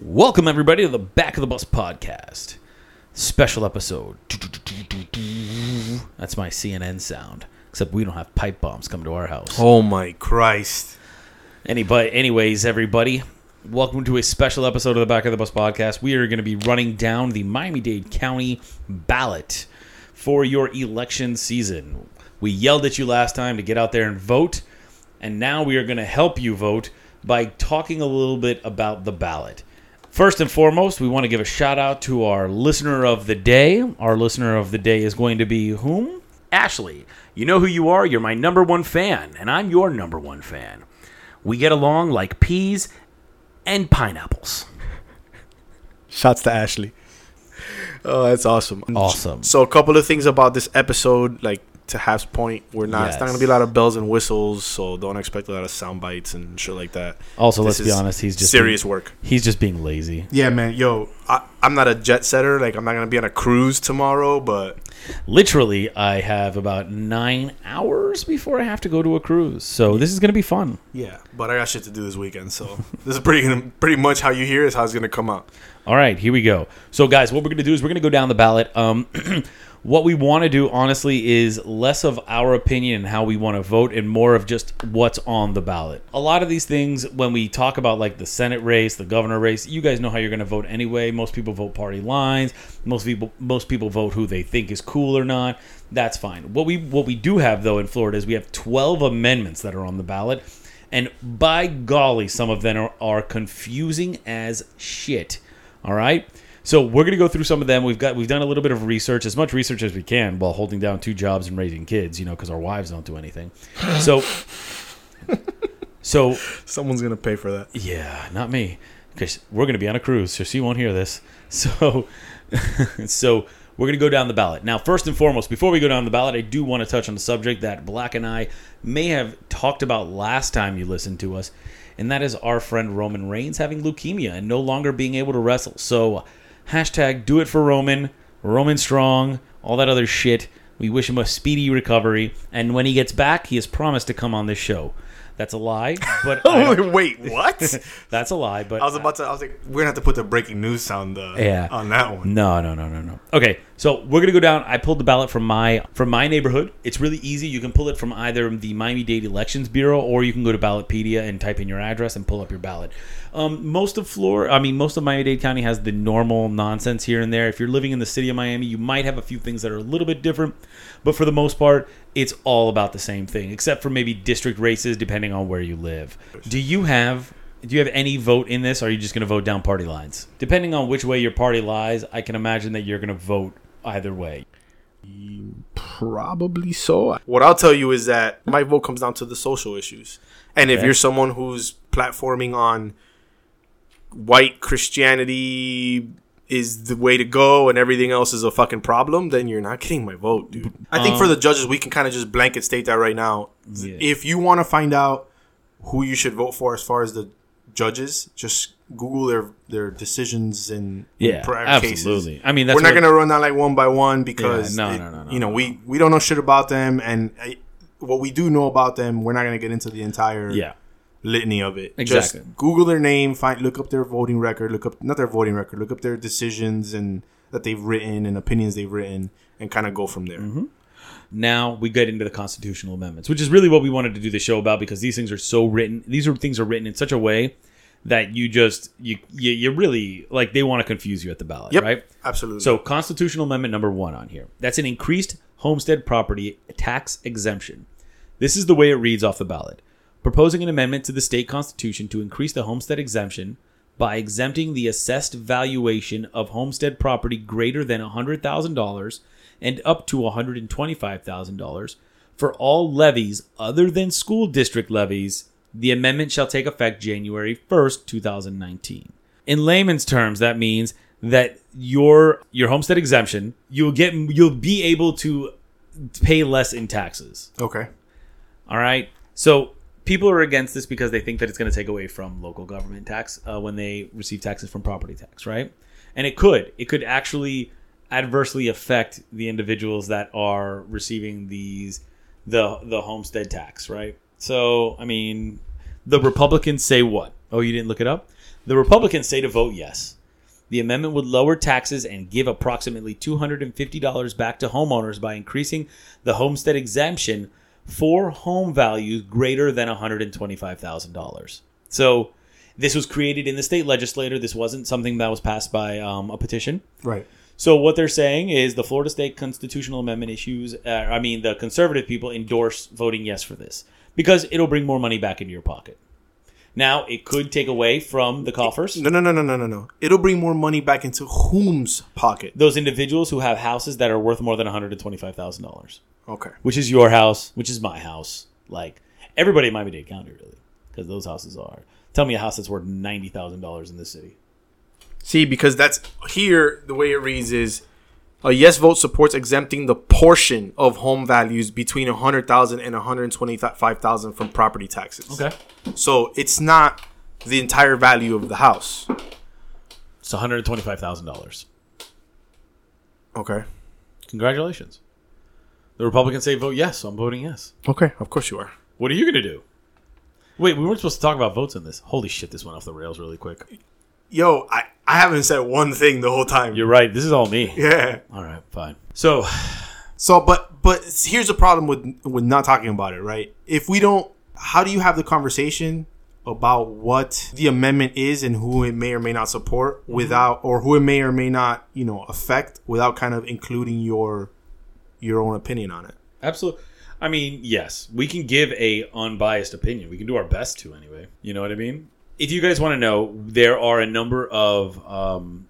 Welcome, everybody, to the Back of the Bus podcast. Special episode. That's my CNN sound. Except we don't have pipe bombs coming to our house. Oh my Christ. Anybody, anyways, everybody, welcome to a special episode of the Back of the Bus podcast. We are going to be running down the Miami-Dade County ballot for your election season. We yelled at you last time to get out there and vote, and now we are going to help you vote by talking a little bit about the ballot. First and foremost, we want to give a shout out to our listener of the day. Our listener of the day is going to be whom? Ashley. You know who you are. You're my number one fan, and I'm your number one fan. We get along like peas and pineapples. Shouts to Ashley. Oh, that's awesome. Awesome. So a couple of things about this episode, like to Half's point, we're not. It's not gonna be a lot of bells and whistles, so don't expect a lot of sound bites and shit like that. Also, This let's be honest, he's just serious being- work. He's just being lazy. Yeah, man. Yo, I, I'm not a jet setter. Like I'm not gonna be on a cruise tomorrow, but Literally, I have about nine hours before I have to go to a cruise. So this is going to be fun. yeah. But I got shit to do this weekend, so this is pretty pretty much how you hear is how it's gonna come out. All right, here we go. So, guys, what we're going to do is we're going to go down the ballot. Um, what we want to do, honestly, is less of our opinion and how we want to vote and more of just what's on the ballot. A lot of these things, when we talk about like the Senate race, the governor race, you guys know how you're going to vote anyway. Most people vote party lines. Most people, most people vote who they think is cool or not. That's fine. What we what we do have though in Florida is we have 12 amendments that are on the ballot. And by golly, some of them are, are confusing as shit. All right. So we're gonna go through some of them. We've got we've done a little bit of research, as much research as we can, while holding down two jobs and raising kids. You know, because our wives don't do anything. So, so Someone's gonna pay for that. yeah, not me, because we're gonna be on a cruise, so she won't hear this. So, so we're gonna go down the ballot now. First and foremost, before we go down the ballot, I do want to touch on the subject that Black and I may have talked about last time you listened to us, and that is our friend Roman Reigns having leukemia and no longer being able to wrestle. So, hashtag do it for Roman, Roman strong, all that other shit. We wish him a speedy recovery, and when he gets back, he has promised to come on this show. That's a lie, but don't- Wait, what? that's a lie. But I was about to. I was like, we're gonna have to put the breaking news sound uh, Yeah. on that one. No, no, no, no, no. Okay, so we're gonna go down. I pulled the ballot from my from my neighborhood. It's really easy. You can pull it from either the Miami Dade Elections Bureau or you can go to Ballotpedia and type in your address and pull up your ballot. Um, most of Florida, I mean, most of Miami Dade County has the normal nonsense here and there. If you're living in the city of Miami, you might have a few things that are a little bit different, but for the most part, it's all about the same thing, except for maybe district races depending on where you live. Do you have do you have any vote in this or are you just going to vote down party lines? Depending on which way your party lies, I can imagine that you're going to vote either way. Probably so. What I'll tell you is that my vote comes down to the social issues. And if you're someone who's platforming on white Christianity is the way to go and everything else is a fucking problem, then you're not getting my vote, dude. I think for um, the judges, we can kind of just blanket state that right now. Yeah. If you want to find out who you should vote for as far as the judges, just Google their their decisions and Yeah, prior absolutely. cases. I mean, that's we're not gonna run that like one by one because Yeah, no, it- no, no, no, you know no, we we don't know shit about them, and I, what we do know about them, we're not gonna get into the entire Yeah. litany of it. Exactly. Just Google their name, find look up their voting record, look up not their voting record, look up their decisions and that they've written and opinions they've written, and kind of go from there. Mm-hmm. Now we get into the constitutional amendments, which is really what we wanted to do the show about because these things are so written. These are things are written in such a way that you just you you, you really like they want to confuse you at the ballot, Yep, right? absolutely. So, constitutional amendment number one on here. That's an increased homestead property tax exemption. This is the way it reads off the ballot. Proposing an amendment to the state constitution to increase the homestead exemption by exempting the assessed valuation of homestead property greater than $100,000 and up to $125,000 for all levies other than school district levies. The amendment shall take effect January 1st, 2019. In layman's terms, that means that your your homestead exemption, you'll get you'll be able to pay less in taxes. okay. All right. So people are against this because they think that it's going to take away from local government tax uh, when they receive taxes from property tax, right? And it could. It could actually adversely affect the individuals that are receiving these the the homestead tax, right? So, I mean, the Republicans say what? Oh, you didn't look it up? The Republicans say to vote yes. The amendment would lower taxes and give approximately $250 back to homeowners by increasing the homestead exemption for home values greater than $125,000. So, this was created in the state legislature. This wasn't something that was passed by um, a petition. Right. So what they're saying is the Florida State constitutional amendment issues. Uh, I mean, the conservative people endorse voting yes for this because it'll bring more money back into your pocket. Now it could take away from the coffers No, no, no, no, no, no, no. It'll bring more money back into whom's pocket. those individuals who have houses that are worth more than one hundred and twenty-five thousand dollars, Okay. which is your house, which is my house. Like everybody in Miami Dade County, really, because those houses are. Tell me a house that's worth ninety thousand dollars in this city. See, because that's here. The way it reads is, a yes vote supports exempting the portion of home values between a hundred thousand and one hundred twenty-five thousand from property taxes. Okay, So it's not the entire value of the house. it's one hundred twenty-five thousand dollars. Okay. Congratulations. The Republicans say vote yes, so I'm voting yes. Okay. Of course you are. What are you gonna do? Wait, we weren't supposed to talk about votes in this. Holy shit, this went off the rails really quick. Yo, I, I haven't said one thing the whole time. You're right. This is all me. yeah. All right, fine. So, So, but but here's the problem with with not talking about it, right? If we don't, how do you have the conversation about what the amendment is and who it may or may not support mm-hmm. without, or who it may or may not, you know, affect without kind of including your your own opinion on it? absolutely. I mean, yes, we can give a unbiased opinion. We can do our best to, anyway. You know what I mean? If you guys want to know, there are a number of um,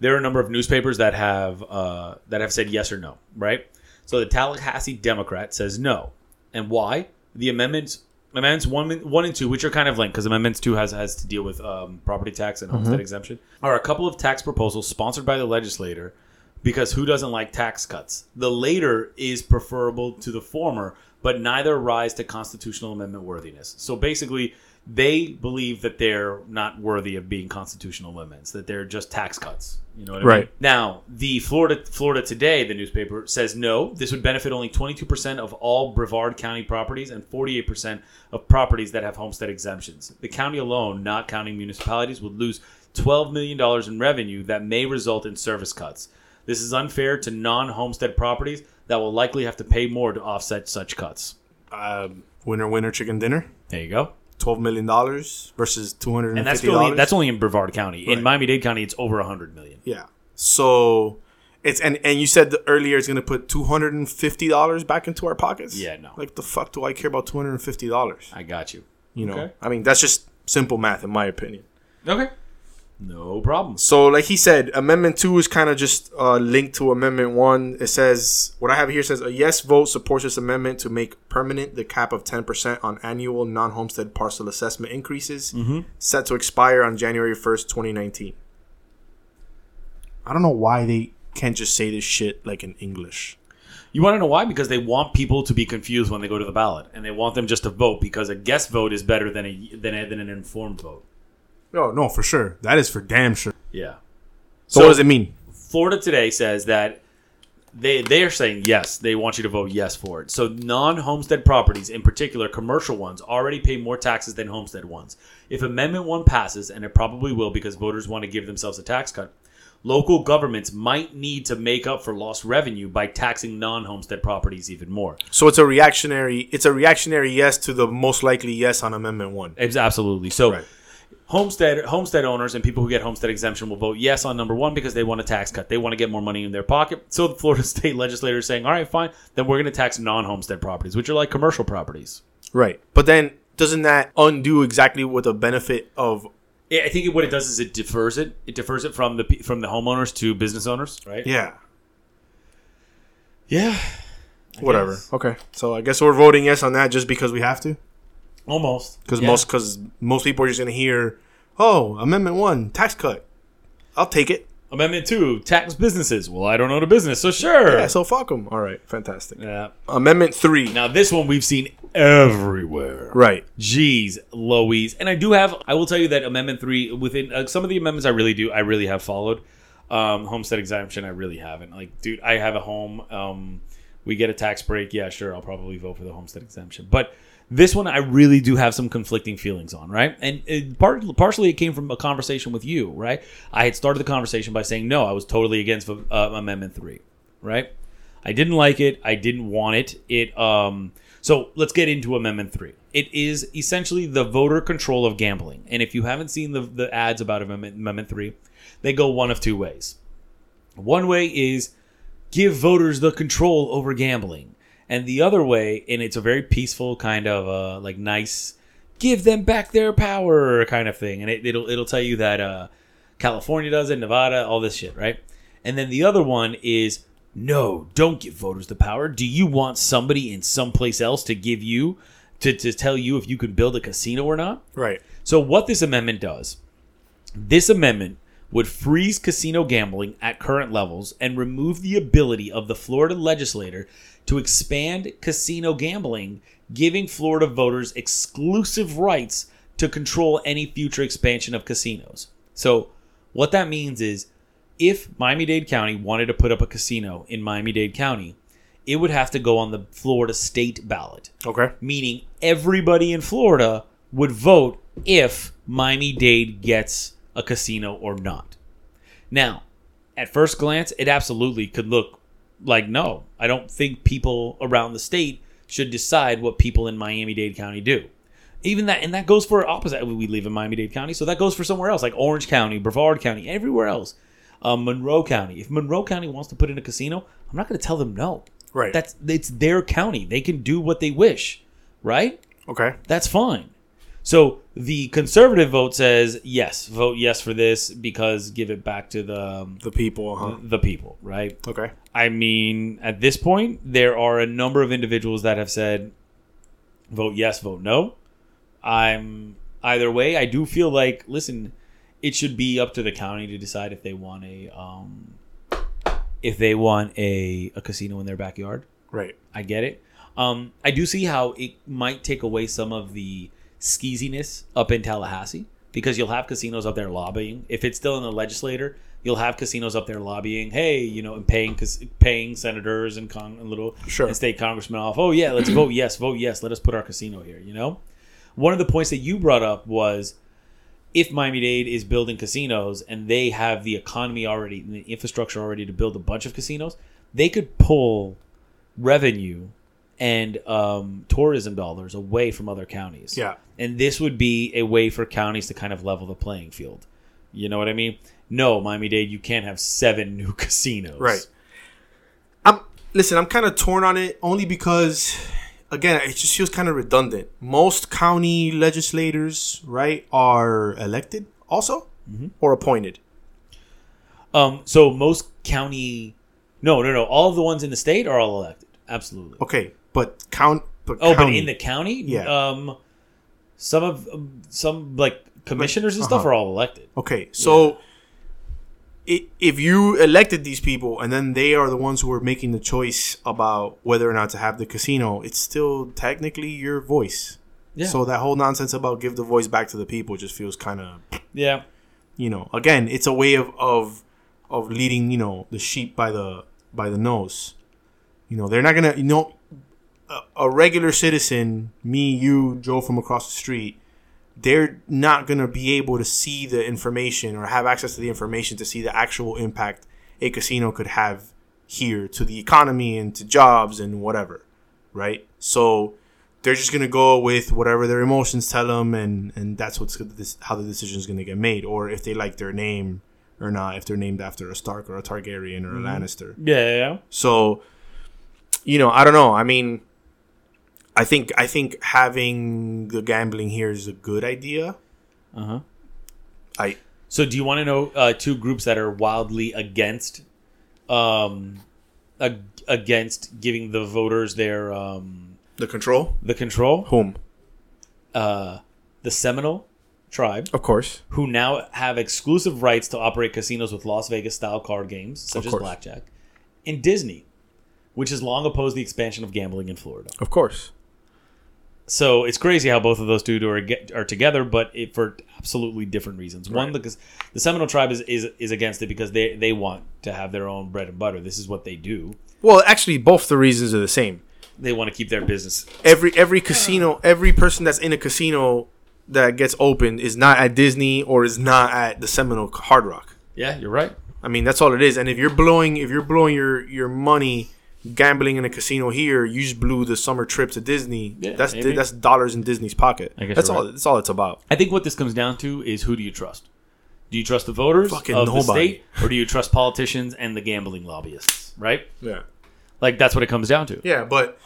there are a number of newspapers that have uh, that have said yes or no, right? So the Tallahassee Democrat says no, and why? The amendments amendments one one and two, which are kind of linked because amendments two has has to deal with um, property tax and homestead exemption, are a couple of tax proposals sponsored by the legislator because who doesn't like tax cuts? The later is preferable to the former, but neither rise to constitutional amendment worthiness. So basically, they believe that they're not worthy of being constitutional amendments; that they're just tax cuts. You know what I mean? Right. Now, the Florida Florida Today, the newspaper, says no. This would benefit only 22% of all Brevard County properties and 48% of properties that have homestead exemptions. The county alone, not counting municipalities, would lose 12 million dollars in revenue that may result in service cuts. This is unfair to non-homestead properties that will likely have to pay more to offset such cuts. Um, winner, winner, chicken dinner. There you go. Twelve million dollars versus two hundred and And that's fifty only dollars. that's only in Brevard County. In Miami-Dade County, it's over a 100 million. Yeah. So it's and and you said the, earlier it's gonna put two hundred and fifty dollars back into our pockets. Yeah, no. Like the fuck do I care about two hundred and fifty dollars? I got you. You know, Okay. I mean that's just simple math in my opinion. Okay. No problem. So like he said, Amendment Two is kind of just uh, linked to Amendment One. It says what I have here says a yes vote supports this amendment to make permanent the cap of ten percent on annual non-homestead parcel assessment increases set to expire on January first, twenty nineteen. I don't know why they can't just say this shit like in English. You want to know why? Because they want people to be confused when they go to the ballot, and they want them just to vote because a guest vote is better than a than, a, than an informed vote. No, no, for sure. That is for damn sure. Yeah. So, what does it mean? Florida Today says that they they are saying yes, they want you to vote yes for it. So non-homestead properties, in particular commercial ones, already pay more taxes than homestead ones. If Amendment One passes, and it probably will because voters want to give themselves a tax cut, local governments might need to make up for lost revenue by taxing non-homestead properties even more. So it's a reactionary. It's a reactionary yes to the most likely yes on Amendment One. It's absolutely so. Right. Homestead homestead owners and people who get homestead exemption will vote yes on number one because they want a tax cut. They want to get more money in their pocket. So the Florida state legislator is saying, "All right, fine, then we're going to tax non-homestead properties, which are like commercial properties." Right. But then doesn't that undo exactly what the benefit of Yeah, I think what it does is it defers it. It defers it from the from the homeowners to business owners, right? yeah. Yeah, Whatever. guess. Okay. So I guess we're voting yes on that just because we have to. Almost. Because Yeah. most because most people are just gonna hear, oh, Amendment One, tax cut. I'll take it. Amendment two, tax businesses. Well, I don't own a business, so sure. Yeah. So fuck them. All right. Fantastic. Yeah. Amendment Three. Now this one we've seen everywhere. Right. Jeez, Louise. And I do have, I will tell you that Amendment 3, within uh, some of the amendments I really do, I really have followed. Um, homestead exemption, I really haven't. Like, dude, I have a home. Um, we get a tax break. Yeah, sure, I'll probably vote for the homestead exemption. But this one, I really do have some conflicting feelings on, right? And it, part, partially it came from a conversation with you, right? I had started the conversation by saying, no, I was totally against uh, Amendment 3, right? I didn't like it. I didn't want it. It um so let's get into Amendment 3. It is essentially the voter control of gambling. And if you haven't seen the, the ads about Amendment, Amendment 3, they go one of two ways. One way is give voters the control over gambling. And the other way, and it's a very peaceful kind of uh, like nice give them back their power kind of thing. And it, it'll it'll tell you that uh, California does it, Nevada, all this shit, right? And then the other one is no, don't give voters the power. Do you want somebody in someplace else to give you to, to tell you if you can build a casino or not? Right. So what this amendment does, this amendment would freeze casino gambling at current levels and remove the ability of the Florida legislator to expand casino gambling, giving Florida voters exclusive rights to control any future expansion of casinos. So what that means is if Miami-Dade County wanted to put up a casino in Miami-Dade County, it would have to go on the Florida state ballot Okay. meaning everybody in Florida would vote if Miami Dade gets a casino or not. Now, at first glance, it absolutely could look like no. I don't think people around the state should decide what people in Miami Dade County do. Even that, and that goes for opposite. We live in Miami Dade County, so that goes for somewhere else, like Orange County, Brevard County, everywhere else. Um, Monroe County. If Monroe County wants to put in a casino, I'm not going to tell them no. Right. That's it's their county. They can do what they wish, right? okay. That's fine. So the conservative vote says yes, vote yes for this because give it back to the um, The people, huh? the people, right? Okay. I mean, at this point, there are a number of individuals that have said vote yes, vote no. I'm either way. I do feel like listen, it should be up to the county to decide if they want a um, if they want a, a casino in their backyard. Right. I get it. Um, I do see how it might take away some of the skeeziness up in Tallahassee because you'll have casinos up there lobbying. If it's still in the legislature, you'll have casinos up there lobbying. Hey, you know, and paying paying senators and, con- and little Sure. and state congressmen off. Oh yeah, let's vote yes, vote yes. Let us put our casino here. You know, one of the points that you brought up was if Miami Dade is building casinos and they have the economy already and the infrastructure already to build a bunch of casinos, they could pull revenue and um, tourism dollars away from other counties. Yeah. And this would be a way for counties to kind of level the playing field. You know what I mean? No, Miami Dade, you can't have seven new casinos. Right. I'm listen. I'm kind of torn on it only because, again, it just feels kind of redundant. Most county legislators, right, are elected also or appointed. Um. So most county, no, no, no. All of the ones in the state are all elected. Absolutely. Okay, but count. But Oh, but in the county, Yeah. Um, some of um, some like commissioners and stuff uh-huh. are all elected. Okay, so i if you elected these people and then they are the ones who are making the choice about whether or not to have the casino, it's still technically your voice. Yeah. So that whole nonsense about give the voice back to the people just feels kind of, Yeah. you know, again, it's a way of of of leading, you know, the sheep by the by the nose. You know, they're not gonna, you know, a, a regular citizen, me, you, Joe from across the street, they're not going to be able to see the information or have access to the information to see the actual impact a casino could have here to the economy and to jobs and whatever, right? So they're just going to go with whatever their emotions tell them, and, and that's what's this, how the decision is going to get made, or if they like their name or not, if they're named after a Stark or a Targaryen or a mm-hmm. Lannister. Yeah. Yeah. yeah. So, you know, I don't know. I mean, I think I think having the gambling here is a good idea. Uh huh. I So, do you want to know uh, two groups that are wildly against, um, ag- against giving the voters their um, the control the control? whom Uh, the Seminole tribe, of course who now have exclusive rights to operate casinos with Las Vegas style card games such as blackjack, and Disney, which has long opposed the expansion of gambling in Florida. of course So it's crazy how both of those two are get, are together, but it, for absolutely different reasons. One, Right. because the Seminole tribe is, is is against it because they they want to have their own bread and butter. This is what they do. Well, actually, both the reasons are the same. They want to keep their business. Every every casino, every person that's in a casino that gets opened is not at Disney or is not at the Seminole Hard Rock. Yeah, you're right. I mean, that's all it is. And if you're blowing, if you're blowing your your money gambling in a casino here, you just blew the summer trip to Disney. Yeah, that's maybe. that's dollars in Disney's pocket. I guess that's you're all. right. That's all it's about. I think what this comes down to is who do you trust? Do you trust the voters Fucking of the nobody. state, or do you trust politicians and the gambling lobbyists? Right? Yeah. Like that's what it comes down to. Yeah, but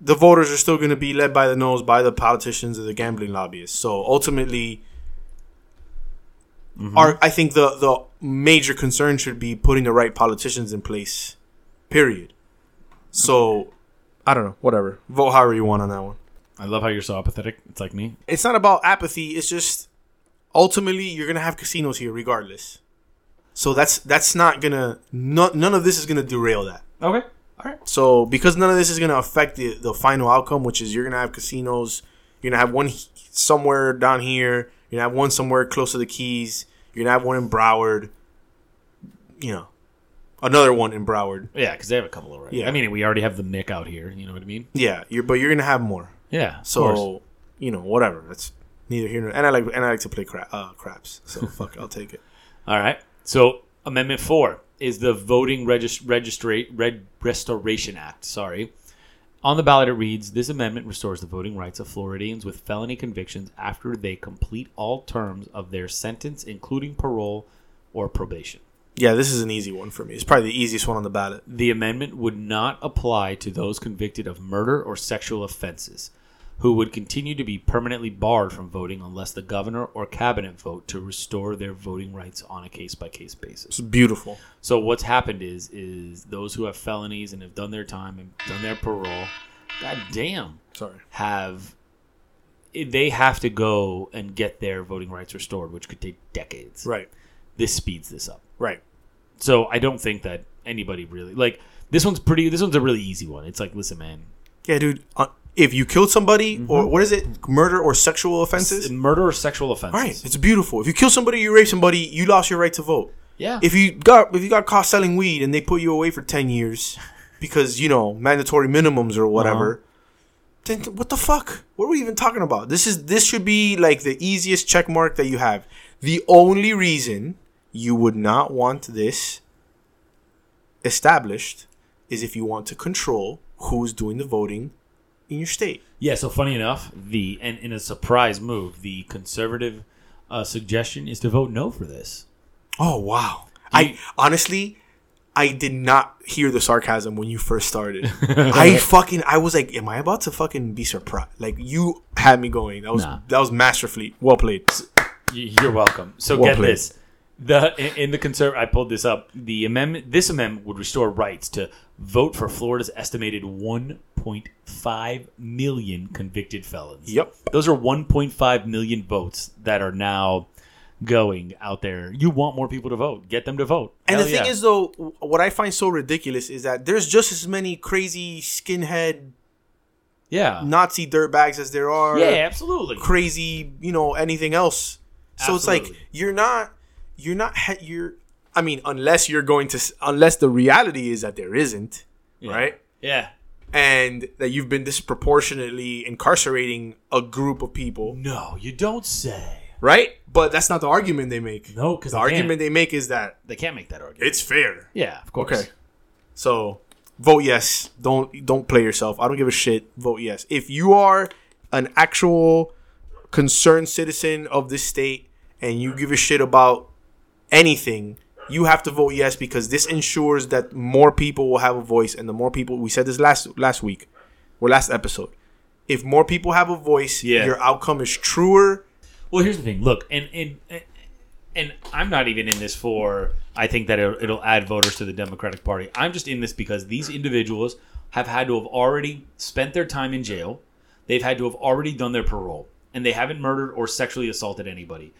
the voters are still going to be led by the nose by the politicians and the gambling lobbyists. So ultimately, mm-hmm. our I think the the major concern should be putting the right politicians in place. Period. So I don't know. Whatever. Vote however you want on that one. I love how you're so apathetic. It's like me. It's not about apathy. It's just ultimately you're gonna have casinos here regardless. So that's that's not gonna no, none of this is gonna derail that. Okay. All right. So because none of this is going to affect the, the final outcome, which is you're going to have casinos, you're going to have one he- somewhere down here, you're going to have one somewhere close to the Keys, you're going to have one in Broward, you know, another one in Broward. Yeah, because they have a couple already. Yeah. I mean, we already have the Nick out here. You know what I mean? Yeah, you're but you're going to have more. Yeah. So So you know, whatever. That's neither here nor and I like and I like to play cra- uh, craps. So fuck, I'll take it. all right. So Amendment Four is the Voting Regist- Registra- Red Restoration Act. Sorry. On the ballot, it reads This amendment restores the voting rights of Floridians with felony convictions after they complete all terms of their sentence, including parole or probation. Yeah, this is an easy one for me. It's probably the easiest one on the ballot. The amendment would not apply to those convicted of murder or sexual offenses, who would continue to be permanently barred from voting unless the governor or cabinet vote to restore their voting rights on a case by case basis. It's beautiful. So what's happened is is those who have felonies and have done their time and done their parole, god damn, Sorry. have they have to go and get their voting rights restored, which could take decades. Right. This speeds this up. Right. So I don't think that anybody really like this one's pretty. This one's a really easy one. It's like, listen, man, Yeah, dude. Uh, if you killed somebody, or Mm-hmm. what is it, murder or sexual offenses? murder or sexual offenses. All right, it's beautiful. If you kill somebody, you rape somebody, you lost your right to vote. Yeah. If you got if you got caught selling weed and they put you away for ten years because you know mandatory minimums or whatever, Uh-huh. then what the fuck? What are we even talking about? This is this should be like the easiest check mark that you have. The only reason you would not want this established is if you want to control who's doing the voting in your state. yeah. So funny enough, the and in a surprise move, the conservative uh, suggestion is to vote no for this. Oh wow! You- I honestly, I did not hear the sarcasm when you first started. I fucking, I was like, am I about to fucking be surprised? Like you had me going. That was Nah. that was masterfully well played. You're welcome. So Well get played. this. The in, in the conserv I pulled this up. The amendment this amendment would restore rights to vote for Florida's estimated 1.5 million convicted felons. Yep. Those are 1.5 million votes that are now going out there. You want more people to vote. Get them to vote. And Hell the thing yeah. is, though, what I find so ridiculous is that there's just as many crazy skinhead yeah. Nazi dirtbags as there are yeah, absolutely. crazy, you know, anything else. So it's like you're not, you're not, he- you're. I mean, unless you're going to, unless the reality is that there isn't, Yeah. right? Yeah. and that you've been disproportionately incarcerating a group of people, No, you don't say. right? But that's not the argument they make. No, because the they argument can't. they make is that They can't make that argument. it's fair. yeah, of course. Okay. So vote yes. Don't don't play yourself. I don't give a shit. Vote yes. If you are an actual concerned citizen of this state and you give a shit about anything, you have to vote yes because this ensures that more people will have a voice and the more people we said this last last week or last episode. If more people have a voice, Yeah. your outcome is truer. Well, here's the thing. Look, and and and I'm not even in this for. I think that it'll, it'll add voters to the Democratic Party. I'm just in this because these individuals have had to have already spent their time in jail. They've had to have already done their parole, and they haven't murdered or sexually assaulted anybody.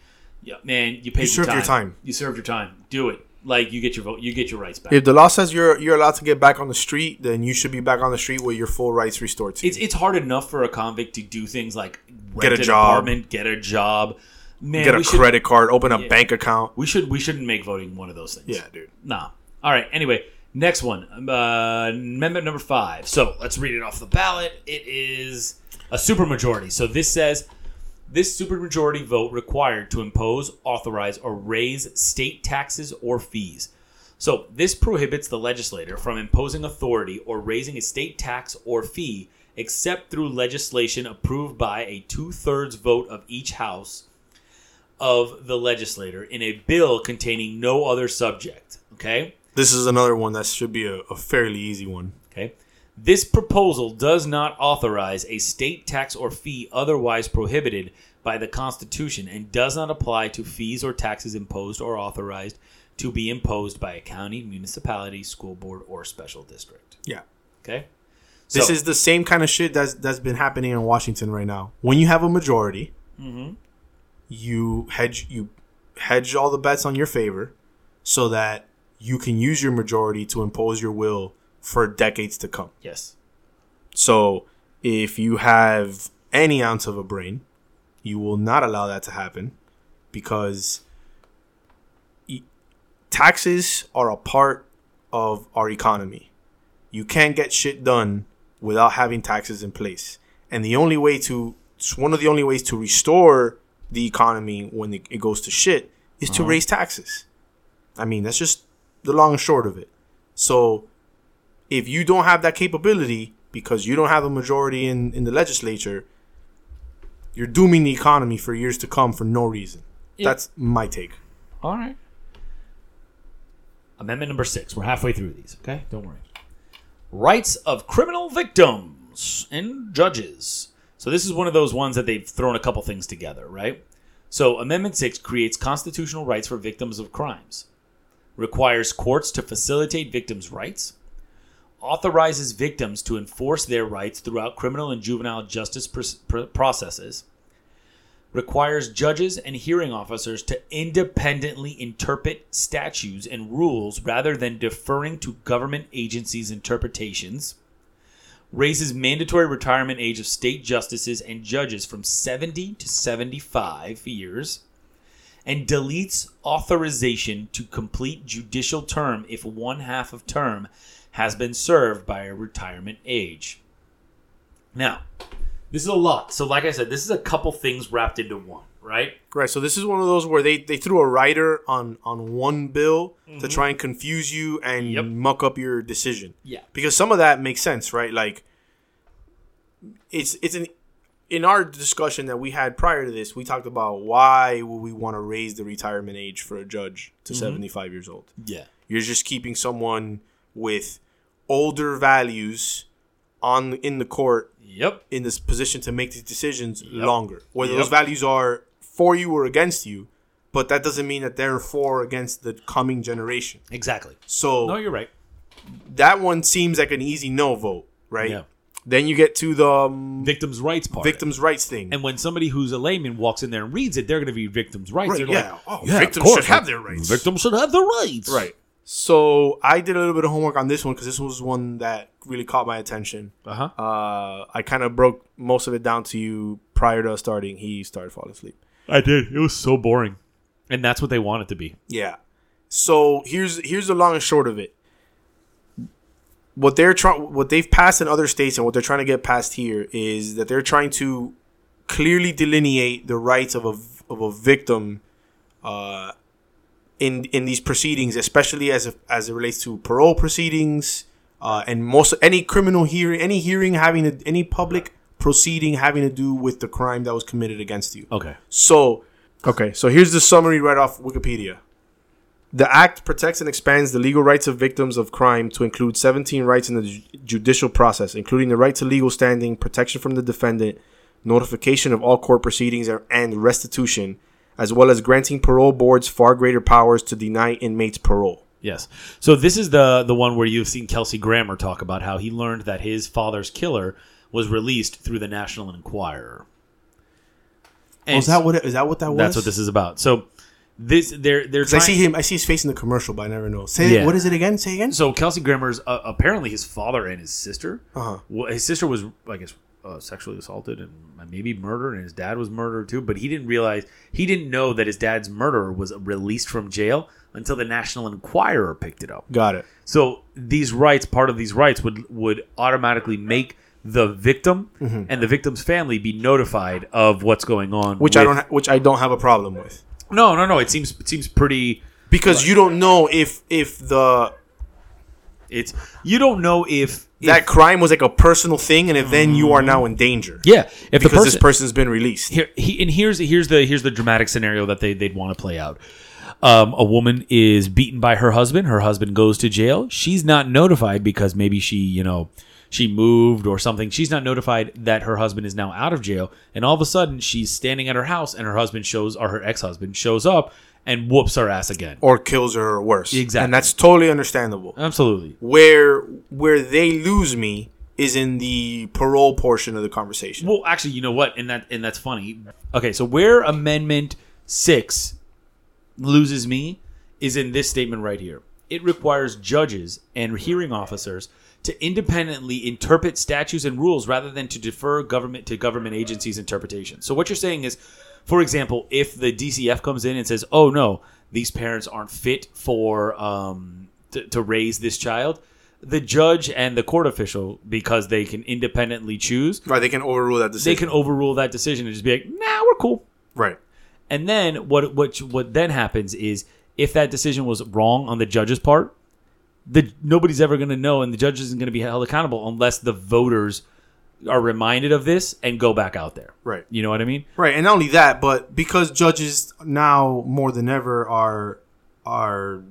Yeah, man, you paid You served your time. You served your time. Do it. like you get your vote, you get your rights back. If the law says you're you're allowed to get back on the street, then you should be back on the street with your full rights restored to you. it's it's hard enough for a convict to do things like rent Get a an job. apartment, get a job, man. Get a should- credit card, open a Yeah. bank account. We should we shouldn't make voting one of those things. Yeah, dude. Nah. All right. Anyway, next one. Uh, amendment number five. So let's read it off the ballot. It is a supermajority. So this says this supermajority vote required to impose, authorize, or raise state taxes or fees. So this prohibits the legislator from imposing authority or raising a state tax or fee except through legislation approved by a two thirds vote of each house of the legislator in a bill containing no other subject. Okay? This is another one that should be a, a fairly easy one. Okay. This proposal does not authorize a state tax or fee otherwise prohibited by the Constitution and does not apply to fees or taxes imposed or authorized to be imposed by a county, municipality, school board, or special district. Yeah. Okay? This is the same kind of shit that's that's been happening in Washington right now. When you have a majority, Mm-hmm. you hedge you hedge all the bets on your favor, so that you can use your majority to impose your will for decades to come. Yes. So if you have any ounce of a brain, you will not allow that to happen because taxes are a part of our economy. You can't get shit done without having taxes in place. And the only way to it's one of the only ways to restore the economy when it, it goes to shit is to uh-huh. raise taxes. I mean, that's just the long and short of it. So if you don't have that capability because you don't have a majority in, in the legislature, you're dooming the economy for years to come for no reason. Yeah. That's my take. All right. Amendment number six. We're halfway through these, okay? Don't worry. Rights of criminal victims and judges. So, this is one of those ones that they've thrown a couple things together, right? So, Amendment six creates constitutional rights for victims of crimes, requires courts to facilitate victims' rights, authorizes victims to enforce their rights throughout criminal and juvenile justice pr- pr- processes requires judges and hearing officers to independently interpret statutes and rules rather than deferring to government agencies' interpretations, raises mandatory retirement age of state justices and judges from 70 to 75 years, and deletes authorization to complete judicial term if one half of term has been served by a retirement age. Now, this is a lot. So, like I said, this is a couple things wrapped into one, right? Right. So this is one of those where they, they threw a writer on on one bill to try and confuse you and Mm-hmm. Yep. muck up your decision. Yeah. Because some of that makes sense, right? Like it's it's an in our discussion that we had prior to this, we talked about why would we want to raise the retirement age for a judge to Mm-hmm. 75 years old. Yeah. You're just keeping someone with older values on in the court Yep. in this position to make these decisions Yep. longer. Whether Yep. those values are for you or against you, but that doesn't mean that they're for or against the coming generation. Exactly. So No, you're right. that one seems like an easy no vote, right? Yeah. Then you get to the um, Victims' rights part. victims' rights thing. And when somebody who's a layman walks in there and reads it, they're going to be victims' rights. Right, They're yeah. like, Oh, yeah, victims of course, should have their rights. Victims should have their rights. right. So I did a little bit of homework on this one because this was one that really caught my attention. Uh huh. Uh, I kind of broke most of it down to you prior to us starting. He started falling asleep. I did. It was so boring. And that's what they want it to be. Yeah. So here's here's the long and short of it. What they're trying, what they've passed in other states, and what they're trying to get passed here is that they're trying to clearly delineate the rights of a of a victim, uh, in in these proceedings, especially as as it relates to parole proceedings, uh, and most any criminal hearing, any hearing having to, any public proceeding having to do with the crime that was committed against you. Okay. So, okay, so here's the summary right off Wikipedia. The act protects and expands the legal rights of victims of crime to include 17 rights in the ju- judicial process, including the right to legal standing, protection from the defendant, notification of all court proceedings, and- and restitution, as well as granting parole boards far greater powers to deny inmates parole. Yes. So this is the the one where you've seen Kelsey Grammer talk about how he learned that his father's killer was released through the National Enquirer. And Oh, is that what it, is that what that was? That's what this is about. So this they're they're 'Cause I see him. I see his face in the commercial, but I never know. Say Yeah. what is it again? Say again. So Kelsey Grammer's uh, apparently his father and his sister. Uh-huh. Well, his sister was, I guess, uh, sexually assaulted and maybe murdered, and his dad was murdered too. But he didn't realize he didn't know that his dad's murderer was released from jail until the National Enquirer picked it up. Got it. So these rights, part of these rights, would would automatically make the victim and the victim's family be notified of what's going on. Mm-hmm. Which I don't. Ha- which I don't have a problem with No, no, no. It seems it seems pretty. because you don't know if if the It's you don't know if, that if- crime was like a personal thing, and if then you are now in danger. yeah if because person this person's been released. here he, and here's here's the here's the dramatic scenario that they they'd want to play out. Um, a woman is beaten by her husband. Her husband goes to jail. She's not notified because maybe she you know she moved or something. She's not notified that her husband is now out of jail. And all of a sudden she's standing at her house and her husband shows or her ex husband shows up and whoops her ass again. or kills her or worse. Exactly. and that's totally understandable. Absolutely. Where where they lose me is in the parole portion of the conversation. Well, actually, you know what? And that and that's funny. Okay, so where Amendment Six loses me is in this statement right here. It requires judges and hearing officers to independently interpret statutes and rules rather than to defer government to government agencies' interpretation. So what you're saying is, for example, if the DCF comes in and says, "Oh no, these parents aren't fit for um, to, to raise this child," the judge and the court official, because they can independently choose, right, they can overrule that decision. they can overrule that decision and just be like, "Nah, we're cool." right. And then what what what then happens is if that decision was wrong on the judge's part, the nobody's ever going to know, and the judge isn't going to be held accountable unless the voters are reminded of this and go back out there. Right. You know what I mean? Right, and not only that, but because judges now more than ever are are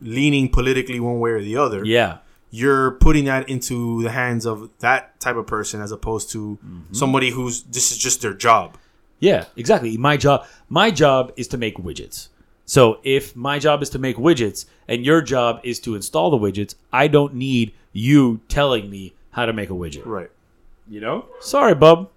leaning politically one way or the other, Yeah. you're putting that into the hands of that type of person as opposed to Mm-hmm. somebody who's this is just their job. Yeah, exactly. My job my job is to make widgets. So if my job is to make widgets and your job is to install the widgets, I don't need you telling me how to make a widget. Right. You know? Sorry, bub.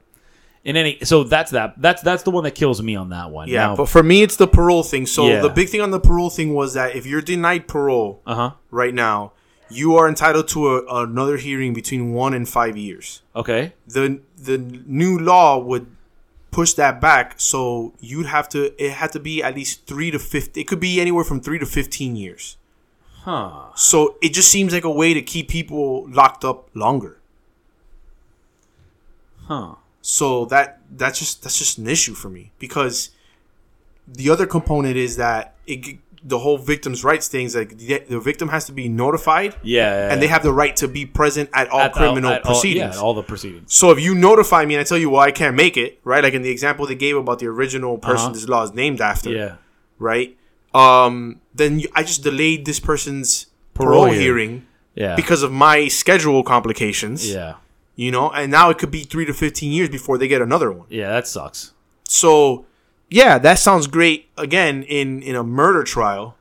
In any so that's that. That's that's the one that kills me on that one. Yeah, but for me, it's the parole thing. So Yeah. the big thing on the parole thing was that if you're denied parole uh huh. right now, you are entitled to a, another hearing between one and five years. Okay. the The new law would push that back, so you'd have to. It had to be at least three to fifty. It could be anywhere from three to fifteen years. Huh. So it just seems like a way to keep people locked up longer. Huh. So that that's just that's just an issue for me because the other component is that it, the whole victim's rights things like the, the victim has to be notified Yeah. and they have the right to be present at all At criminal at all- proceedings. yeah, all the proceedings. so if you notify me and I tell you, well, I can't make it, right? Like in the example they gave about the original person Uh-huh. this law is named after, Yeah. right? Um, then you, I just delayed this person's Parole parole, hearing. Yeah. because of my schedule complications, yeah. you know, and now it could be three to 15 years before they get another one. Yeah. That sucks. So, yeah, that sounds great again in in a murder trial.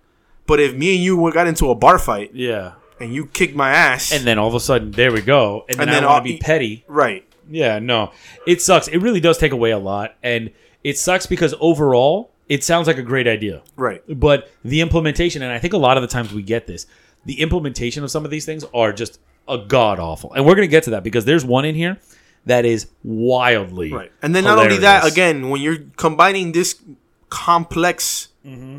But if me and you got into a bar fight Yeah. and you kicked my ass, And then all of a sudden, there we go. And then, And then I want to be petty. right, Yeah, no. It sucks. It really does take away a lot. And it sucks because overall, it sounds like a great idea. right, But the implementation, and I think a lot of the times we get this, the implementation of some of these things are just a god awful. And we're going to get to that because there's one in here that is wildly. right. And then not only that, again, when you're combining this complex Mm-hmm.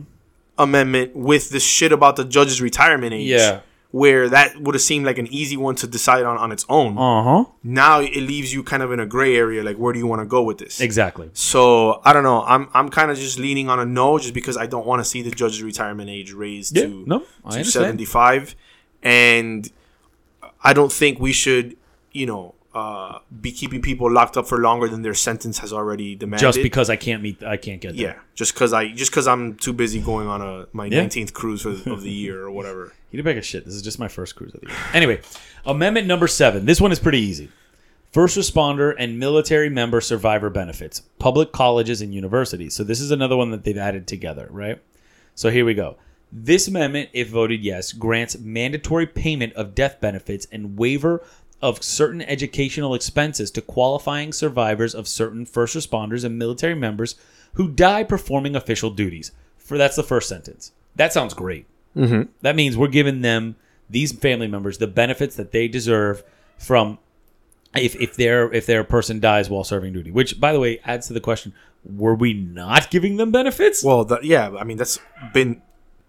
amendment with this shit about the judge's retirement age, Yeah. Where that would have seemed like an easy one to decide on on its own. Uh huh. now it leaves you kind of in a gray area. Like, where do you want to go with this? Exactly. So I don't know. I'm I'm kind of just leaning on a no, just because I don't want to see the judge's retirement age raised Yeah. to No, to 75, and I don't think we should, you know, uh, be keeping people locked up for longer than their sentence has already demanded. Just because I can't meet, I can't get there. yeah, just because I just because I'm too busy going on a my Yeah. 19th cruise of, of the year or whatever. You did bag of shit. This is just my first cruise of the year. Anyway, amendment number seven. This one is pretty easy. First responder and military member survivor benefits, public colleges and universities. So this is another one that they've added together, right? So here we go. This amendment, if voted yes, grants mandatory payment of death benefits and waiver of certain educational expenses to qualifying survivors of certain first responders and military members who die performing official duties. For that's the first sentence. That sounds great. Mm-hmm. That means we're giving them these family members the benefits that they deserve from if if their if their person dies while serving duty. Which, by the way, adds to the question: Were we not giving them benefits? Well, the, yeah, I mean that's been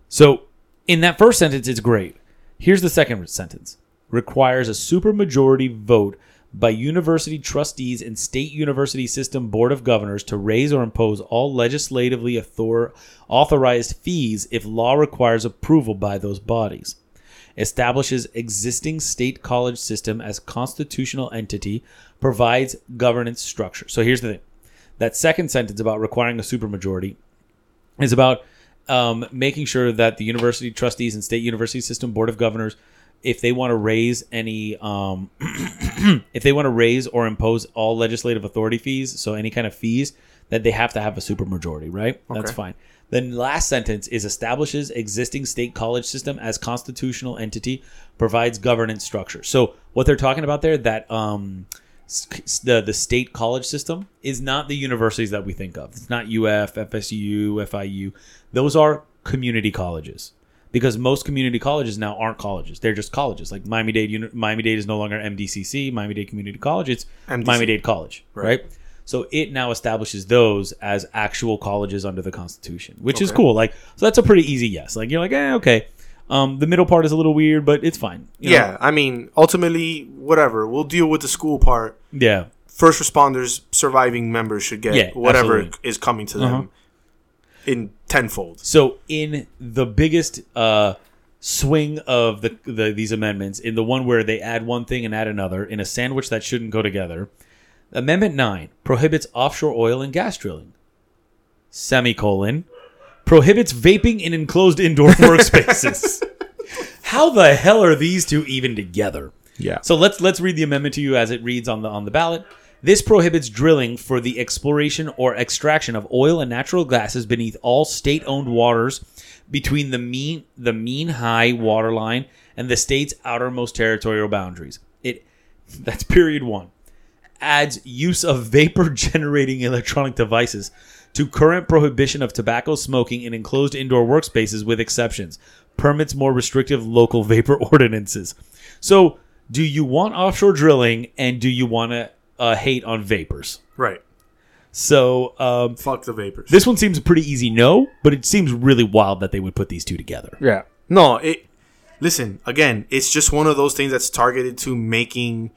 So, in that first sentence, it's great. Here's the second sentence requires a supermajority vote by university trustees and state university system board of governors to raise or impose all legislatively author- authorized fees if law requires approval by those bodies. Establishes existing state college system as constitutional entity provides governance structure. So here's the thing. That second sentence about requiring a supermajority is about um, making sure that the university trustees and state university system board of governors, if they want to raise any, um, if they want to raise or impose all legislative authority fees, so any kind of fees, that they have to have a supermajority, right? That's fine. Then last sentence is establishes existing state college system as constitutional entity, provides governance structure. So what they're talking about there, that um, the the state college system is not the universities that we think of. It's not UF, FSU, FIU. Those are community colleges because most community colleges now aren't colleges. They're just colleges. Like Miami Dade, Miami Dade is no longer MDCC, Miami Dade Community College. It's MDC. Miami Dade College, right. So it now establishes those as actual colleges under the Constitution, which is cool. Like, so that's a pretty easy yes. Like you're like, eh, okay. Um, the middle part is a little weird, but it's fine. you know? yeah. I mean, ultimately, whatever. We'll deal with the school part. yeah. First responders, surviving members should get Yeah, whatever absolutely. is coming to them Uh-huh. In tenfold. So in the biggest uh, swing of the, the these amendments, in the one where they add one thing and add another in a sandwich that shouldn't go together, Amendment nine prohibits offshore oil and gas drilling. Semicolon prohibits vaping in enclosed indoor workspaces. How the hell are these two even together? Yeah. So let's let's read the amendment to you as it reads on the on the ballot. This prohibits drilling for the exploration or extraction of oil and natural gases beneath all state-owned waters between the mean the mean high water line and the state's outermost territorial boundaries. It that's period 1 adds use of vapor generating electronic devices to current prohibition of tobacco smoking in enclosed indoor workspaces with exceptions permits more restrictive local vapor ordinances so do you want offshore drilling and do you want to uh, hate on vapors Right. so um, Fuck the vapors. this one seems a pretty easy no but it seems really wild that they would put these two together Yeah. No, it listen, again, it's just one of those things that's targeted to making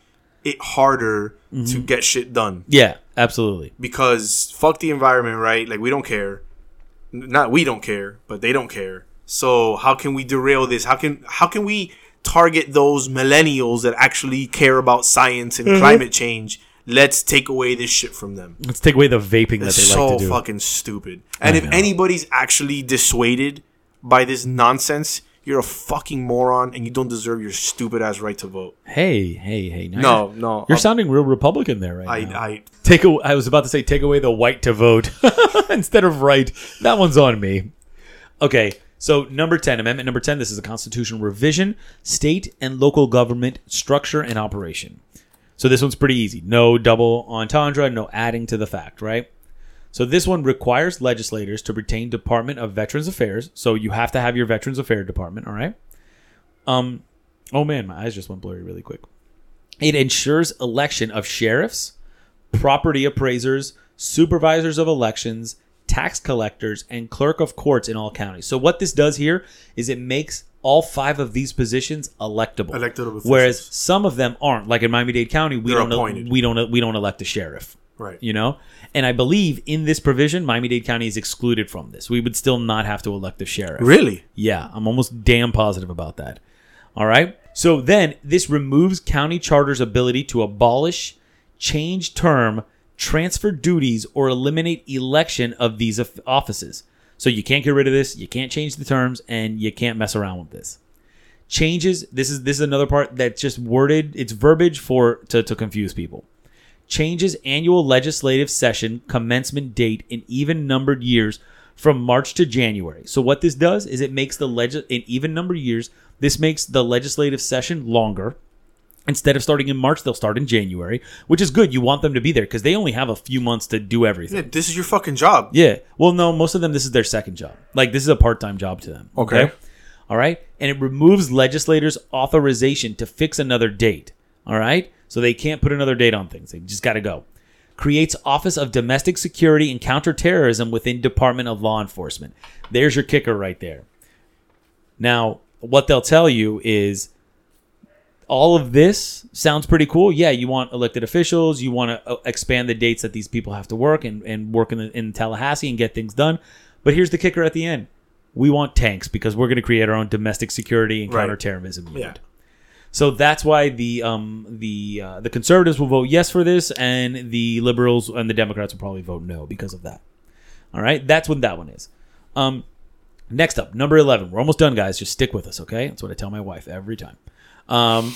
it harder to get shit done. yeah absolutely Because fuck the environment, right? Like we don't care. N- Not we don't care, but they don't care. So how can we derail this? How can how can we target those millennials that actually care about science and climate change? Let's take away this shit from them. let's take away the vaping that It's they so like to do fucking stupid. And if know. anybody's actually dissuaded by this nonsense, you're a fucking moron and you don't deserve your stupid ass right to vote. hey hey hey No, you're- no. you're I'm- sounding real republican there right I, now I, Take a, I was about to say take away the white to vote instead of right. That one's on me. Okay, so number 10, amendment number 10, this is a constitutional revision, state and local government structure and operation. So this one's pretty easy. No double entendre, no adding to the fact, right? So this one requires legislators to retain Department of Veterans Affairs. So you have to have your Veterans Affairs Department, all right? Um oh man, my eyes just went blurry really quick. It ensures election of sheriffs, property appraisers, supervisors of elections, tax collectors, and clerk of courts in all counties. So what this does here is it makes all five of these positions electable. Officials. Whereas some of them aren't. Like in Miami-Dade County, we They're don't appointed. we don't we don't elect a sheriff. right. You know? And I believe in this provision, Miami-Dade County is excluded from this. We would still not have to elect a sheriff. Really? Yeah, I'm almost damn positive about that. All right. So then this removes county charter's ability to abolish, change term, transfer duties, or eliminate election of these offices. So you can't get rid of this, you can't change the terms, and you can't mess around with this. Changes. This is this is another part that's just worded. It's verbiage for to, to confuse people changes annual legislative session commencement date in even numbered years from March to January. So what this does is it makes the leg in even number years, this makes the legislative session longer Instead of starting in March, they'll start in January, which is good. You want them to be there because they only have a few months to do everything. Yeah, this is your fucking job. Yeah. Well, no, most of them, this is their second job. Like, this is a part time job to them. Okay. All right. And it removes legislators' authorization to fix another date. All right. So they can't put another date on things. They just got to go. Creates Office of Domestic Security and Counterterrorism within Department of Law Enforcement. There's your kicker right there. Now, what they'll tell you is all of this sounds pretty cool. Yeah, you want elected officials, you want to expand the dates that these people have to work and, and work in, the, in Tallahassee and get things done. But here's the kicker at the end we want tanks because we're going to create our own domestic security and Right. counterterrorism unit. Yeah. So that's why the um the uh, the conservatives will vote yes for this, and the liberals and the Democrats will probably vote no because of that. All right, that's what that one is. Um, next up, number eleven. We're almost done, guys. Just stick with us, okay? That's what I tell my wife every time. Um,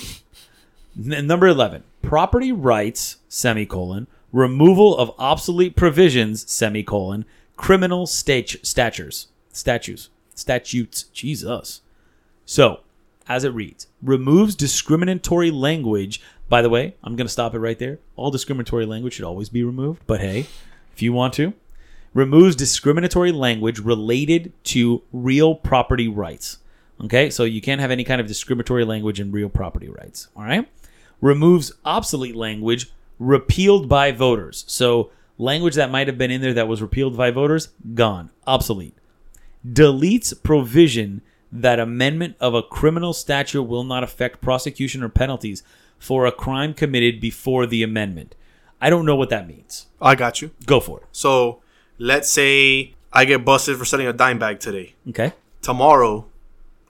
n- number eleven: property rights semicolon removal of obsolete provisions semicolon criminal state statures statutes statutes. Jesus. So, as it reads, removes discriminatory language. By the way, I'm going to stop it right there. All discriminatory language should always be removed, but hey, if you want to, removes discriminatory language related to real property rights. Okay, so you can't have any kind of discriminatory language in real property rights. All right, removes obsolete language repealed by voters. So language that might have been in there that was repealed by voters, gone, obsolete deletes provision that amendment of a criminal statute will not affect prosecution or penalties for a crime committed before the amendment. I don't know what that means. I got you. Go for it. So let's say I get busted for selling a dime bag today. Okay. Tomorrow,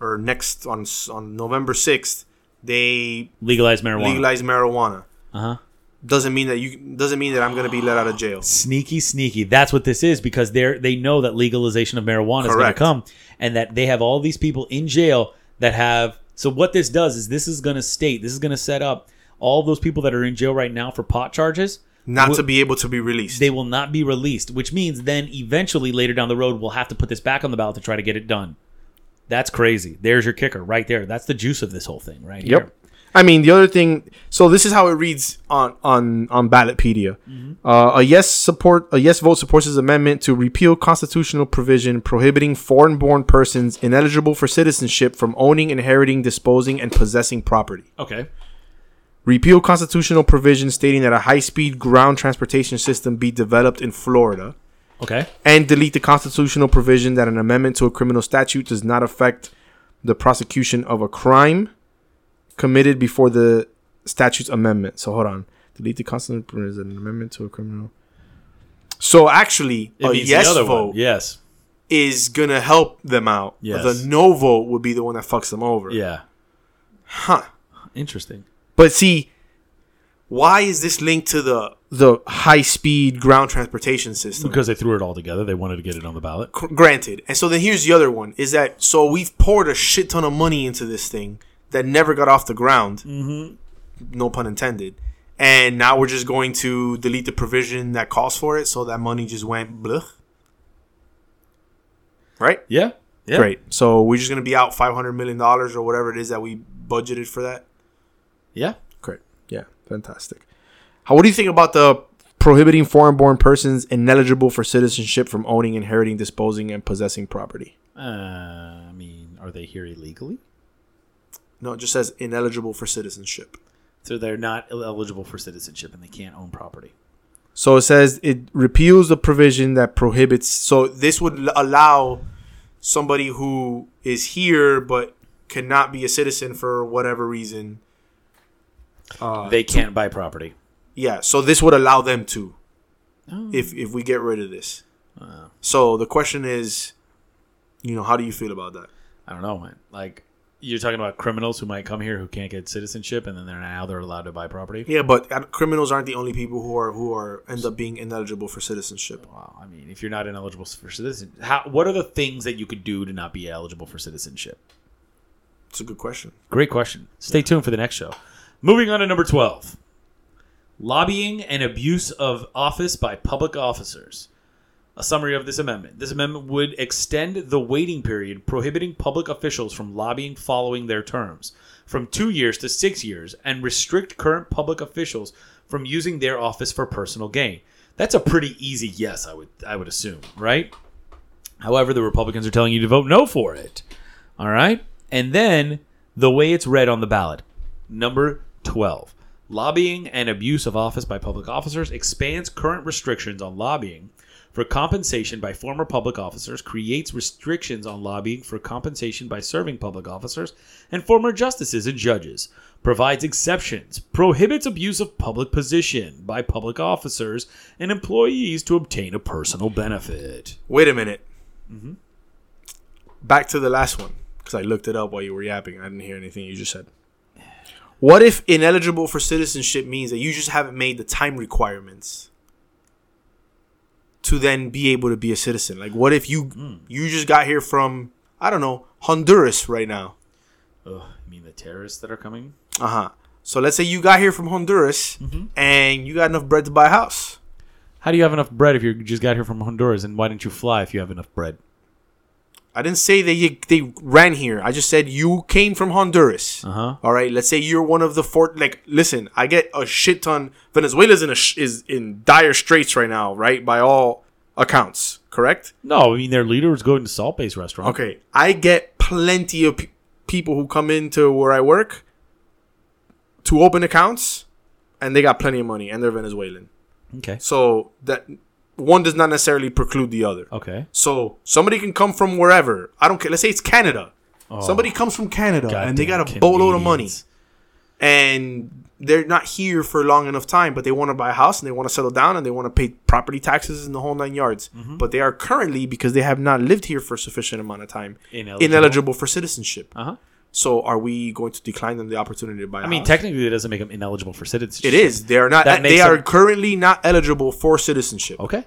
or next on on November sixth, they Legalize marijuana. legalize marijuana. Uh huh. Doesn't mean that you doesn't mean that I'm gonna be let out of jail. Sneaky, sneaky. That's what this is because they're they know that legalization of marijuana is going to come, and that they have all these people in jail that have. So what this does is this is going to state this is going to set up all those people that are in jail right now for pot charges. Not to be able to be released. they will not be released, which means then eventually later down the road we'll have to put this back on the ballot to try to get it done. That's crazy. There's your kicker right there. That's the juice of this whole thing right here. Yep. I mean, the other thing. So this is how it reads on on on Ballotpedia. Uh, a yes support a yes vote supports this amendment to repeal constitutional provision prohibiting foreign-born persons ineligible for citizenship from owning, inheriting, disposing, and possessing property. Okay. Repeal constitutional provision stating that a high-speed ground transportation system be developed in Florida. Okay. and delete the constitutional provision that an amendment to a criminal statute does not affect the prosecution of a crime committed before the statute's amendment. So hold on. Delete the constitutional provision that an amendment to a criminal. So actually, It a yes vote one. Yes. is gonna help them out. Yes. The no vote would be the one that fucks them over. Yeah. Huh. Interesting. But see, why is this linked to the the high speed ground transportation system? Because they threw it all together. They wanted to get it on the ballot. Gr- granted. And so then here's the other one is that so we've poured a shit ton of money into this thing that never got off the ground. Mm-hmm. No pun intended. And now we're just going to delete the provision that calls for it, so that money just went blah. Right? Yeah. Yeah. Great. So we're just gonna be out five hundred million dollars or whatever it is that we budgeted for that. Yeah. Fantastic. How? What do you think about the prohibiting foreign-born persons ineligible for citizenship from owning, inheriting, disposing, and possessing property? Uh, I mean, are they here illegally? No, it just says ineligible for citizenship. So they're not eligible for citizenship and they can't own property. So it says it repeals the provision that prohibits. So this would l- allow somebody who is here but cannot be a citizen for whatever reason. Uh, they can't buy property. yeah, so this would allow them to, Oh. if if we get rid of this. Uh, So the question is, you know, how do you feel about that? I don't know, man. Like you're talking about criminals who might come here who can't get citizenship, and then they're now they're allowed to buy property. Yeah, but uh, criminals aren't the only people who are who are end up being ineligible for citizenship. Wow. I mean, if you're not ineligible for citizenship, how, what are the things that you could do to not be eligible for citizenship? It's a good question. Great question. Stay tuned for the next show. Moving on to number 12 lobbying and abuse of office by public officers. A summary of this amendment. This amendment would extend the waiting period prohibiting public officials from lobbying following their terms from two years to six years and restrict current public officials from using their office for personal gain. That's a pretty easy yes, I would I would assume, right? However, the Republicans are telling you to vote no for it. All right? And then the way it's read on the ballot. Number 12. Lobbying and abuse of office by public officers expands current restrictions on lobbying for compensation by former public officers, creates restrictions on lobbying for compensation by serving public officers and former justices and judges, provides exceptions, prohibits abuse of public position by public officers and employees to obtain a personal benefit. Wait a minute. Mm-hmm. Back to the last one because I looked it up while you were yapping. I didn't hear anything you just said. What if ineligible for citizenship means that you just haven't made the time requirements to then be able to be a citizen? Like, what if you Hmm. you just got here from I don't know Honduras right now? Ugh, you mean the terrorists that are coming? Uh huh. So let's say you got here from Honduras Mm-hmm. and you got enough bread to buy a house. How do you have enough bread if you just got here from Honduras? And why didn't you fly if you have enough bread? I didn't say that you, they ran here. I just said you came from Honduras. Uh huh. All right. Let's say you're one of the four. Like, listen, I get a shit ton. Venezuela's in a sh- is in dire straits right now, right? By all accounts, correct? No, I mean their leader is going to Salt Bae restaurant. Okay. I get plenty of pe- people who come into where I work to open accounts, and they got plenty of money, and they're Venezuelan. Okay. So that one does not necessarily preclude the other. Okay. So somebody can come from wherever. I don't care. Let's say it's Canada. Somebody comes from Canada and they got a Goddamn boatload of money, and they're not here for long enough time, but they want to buy a house and they want to settle down and they want to pay property taxes and the whole nine yards. Mm-hmm. But they are currently because they have not lived here for a sufficient amount of time Ineligible. ineligible for citizenship. Uh huh. So are we going to decline them the opportunity to buy? I mean, house? technically, it doesn't make them ineligible for citizenship. it is. They are not. That They are them- currently not eligible for citizenship. Okay.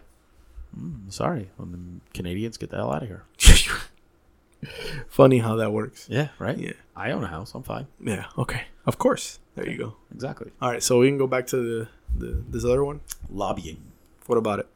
Mm, sorry. Well, Canadians get the hell out of here. Funny how that works. Yeah. Right. Yeah. I own a house. I'm fine. Yeah. Okay. Of course. There you go. Exactly. All right, so we can go back to the, the this other one. Lobbying. What about it?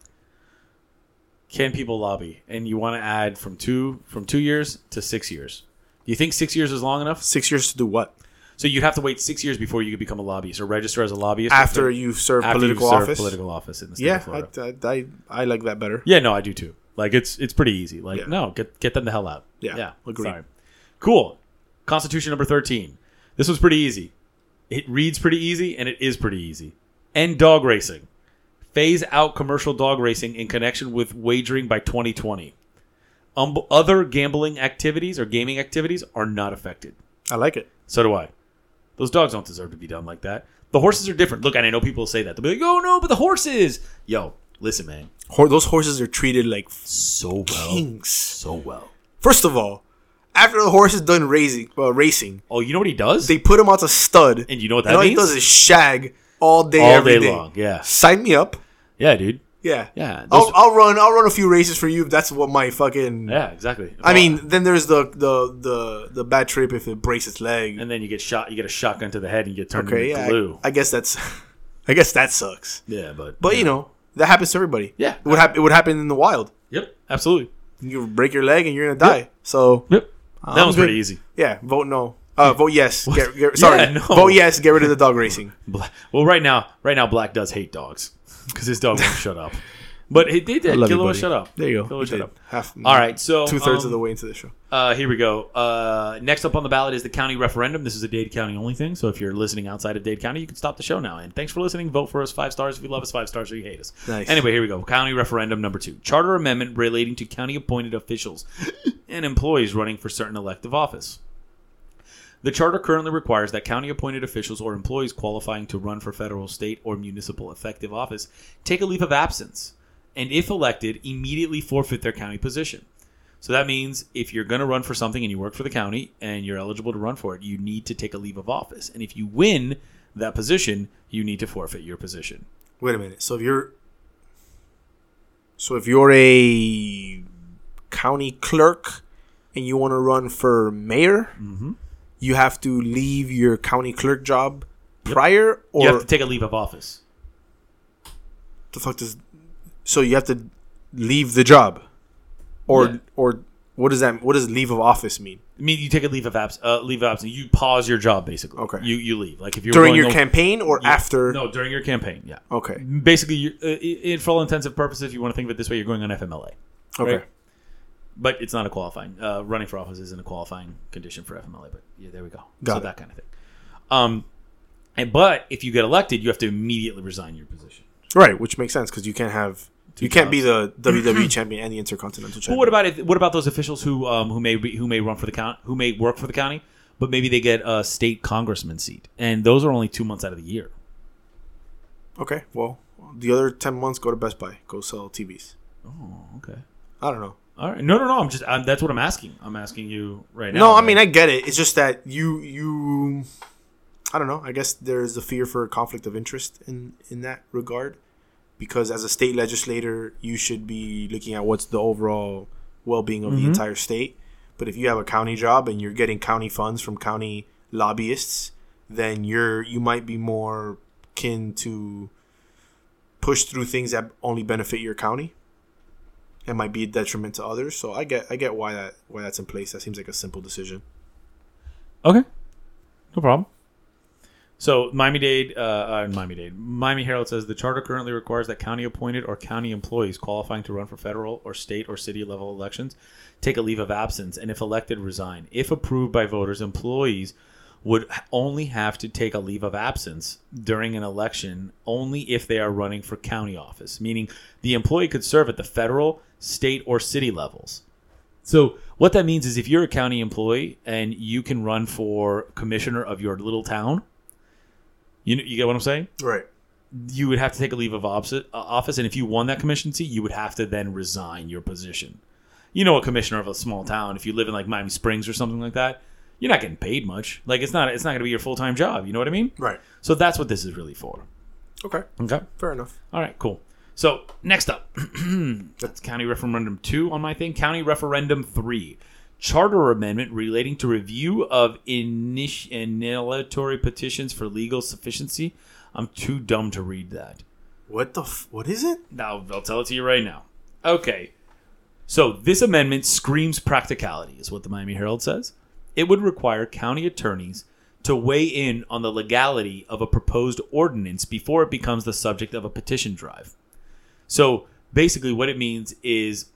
Can people lobby? And you want to add from two from two years to six years. Do you think six years is long enough? Six years to do what? So you'd have to wait six years before you could become a lobbyist or register as a lobbyist After you serve after political you've served office. Political office in the state yeah, of Florida. I, I, I, I like that better. Yeah, no, I do too. Like it's it's pretty easy. Like Yeah. no, get get them the hell out. Yeah, yeah. agreed. Sorry. Cool. Constitution number thirteen. This was pretty easy. It reads pretty easy and it is pretty easy. End dog racing. Phase out commercial dog racing in connection with wagering by 2020. Um, other gambling activities or gaming activities are not affected. I like it. So do I. Those dogs don't deserve to be done like that. The horses are different. Look, and I know people say that. They'll be like, "Oh no, but the horses." Yo, listen, man. Hor- those horses are treated like So well. So well. First of all, after the horse is done racing, well, racing, Oh, you know what he does? they put him out to stud, and you know what that and all means? he does is shag all day, All day. long. Yeah. Sign me up. Yeah, dude. Yeah, Yeah. I'll, I'll run. I'll run a few races for you. If that's what my fucking. yeah, exactly. I mean, then there's the the the the bad trip if it breaks its leg. and then you get shot. You get a shotgun to the head, and you get turned Okay, into yeah, glue. I, I guess that's. I guess that sucks. yeah, but But you know that happens to everybody. Yeah. it would happen. It would happen in the wild. Yep, absolutely. You break your leg and you're gonna die. So Yep. That good. pretty easy. yeah, vote no. Uh, vote yes. Get, get, sorry, Yeah, no. vote yes. Get rid of the dog racing. Well, right now, right now, Black does hate dogs because his dog won't shut up. But he did. you, Killer, shut up. There you go. Killer, shut did. up. Half. All right, so two thirds um, of the way into the show. Uh, here we go. Uh, next up on the ballot is the county referendum. This is a Dade County only thing. So if you're listening outside of Dade County, you can stop the show now. And thanks for listening. Vote for us five stars if you love us, five stars if you hate us. Nice. Anyway, here we go. County referendum number two. Charter amendment relating to county appointed officials and employees running for certain elective office. The charter currently requires that county appointed officials or employees qualifying to run for federal, state, or municipal effective office take a leave of absence and, if elected, immediately forfeit their county position. So that means if you're going to run for something and you work for the county and you're eligible to run for it, you need to take a leave of office. And if you win that position, you need to forfeit your position. Wait a minute. So if you're, so if you're a county clerk and you want to run for mayor, Mm-hmm. You have to leave your county clerk job prior, or you have to take a leave of office. the fuck does? So you have to leave the job, or Yeah. or what does that? What does leave of office mean? I mean, you take a leave of abs, uh, leave of absence. You pause your job basically. Okay. You you leave. Like if you're During your over- campaign or after? No, during your campaign. Yeah. Okay. Basically, you, uh, for all intensive purposes, if you want to think of it this way, you're going on FMLA. Okay. But it's not a qualifying. Uh, running for office isn't a qualifying condition for FMLA. But yeah, there we go. Got so it. that kind of thing. Um, and but if you get elected, you have to immediately resign your position. Right, which makes sense because you can't have you can't be the WWE champion and the Intercontinental champion. But what about it? What about those officials who um, who may be, who may run for the county, who may work for the county, but maybe they get a state congressman seat, and those are only two months out of the year. Okay, well, the other ten months go to Best Buy, go sell TVs. Oh, okay. I don't know. All right. No, no, no. I'm just. I'm, that's what I'm asking. I'm asking you right now. No, I mean I get it. It's just that you you I don't know. I guess there's a fear for a conflict of interest in in that regard because as a state legislator, you should be looking at what's the overall well-being of the mm-hmm. entire state. But if you have a county job and you're getting county funds from county lobbyists, then you're you might be more kin to push through things that only benefit your county. It might be a detriment to others. So I get I get why that why that's in place. That seems like a simple decision. Okay. No problem. So Miami Dade, uh, uh, Miami Dade, Miami Herald says the charter currently requires that county appointed or county employees qualifying to run for federal or state or city level elections take a leave of absence, and if elected, resign. If approved by voters, employees would only have to take a leave of absence during an election only if they are running for county office, meaning the employee could serve at the federal, state, or city levels. So what that means is if you're a county employee and you can run for commissioner of your little town, you you get what I'm saying? Right. You would have to take a leave of uh, office, and if you won that commission seat, you would have to then resign your position. You know, a commissioner of a small town, if you live in like Miami Springs or something like that, you're not getting paid much. Like it's not it's not going to be your full time job. You know what I mean? Right. So that's what this is really for. Okay. Okay. Fair enough. All right, cool. So next up, that's County Referendum 2 on my thing. County Referendum 3. Charter amendment relating to review of initi- initiatory petitions for legal sufficiency. I'm too dumb to read that. What the? F- what is it? Now, I'll tell it to you right now. Okay. So this amendment screams practicality, is what the Miami Herald says. It would require county attorneys to weigh in on the legality of a proposed ordinance before it becomes the subject of a petition drive. So basically, what it means is.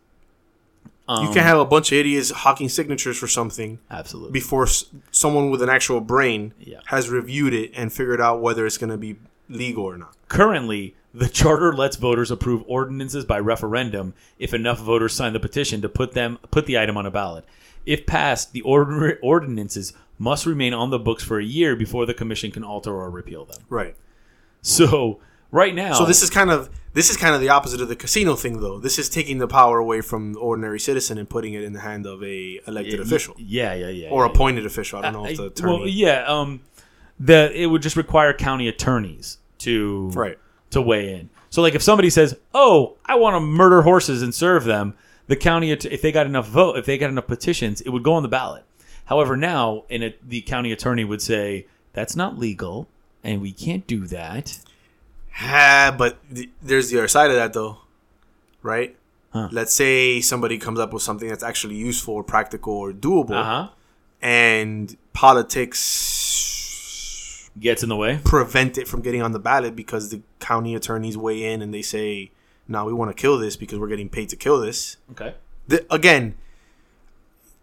Um, You can have a bunch of idiots hawking signatures for something Absolutely. before s- someone with an actual brain Yeah. has reviewed it and figured out whether it's going to be legal or not. Currently, the charter lets voters approve ordinances by referendum if enough voters sign the petition to put them put the item on a ballot. If passed, the order, ordinances must remain on the books for a year before the commission can alter or repeal them. Right. So right now, So this is kind of this is kind of the opposite of the casino thing, though. This is taking the power away from the ordinary citizen and putting it in the hand of a elected official Yeah, yeah, yeah. or yeah, appointed official. I don't know if the I- attorney. Well, yeah, um, the it would just require county attorneys to Right. to weigh in. So, like, if somebody says, "Oh, I want to murder horses and serve them," the county, if they got enough vote, if they got enough petitions, it would go on the ballot. However, now, in it, the county attorney would say that's not legal, and we can't do that. Ah, but th- there's the other side of that, though, right? Huh. Let's say somebody comes up with something that's actually useful or practical or doable, Uh huh. and politics Gets in the way. prevent it from getting on the ballot because the county attorneys weigh in and they say, "No, we want to kill this because we're getting paid to kill this." Okay. the, again,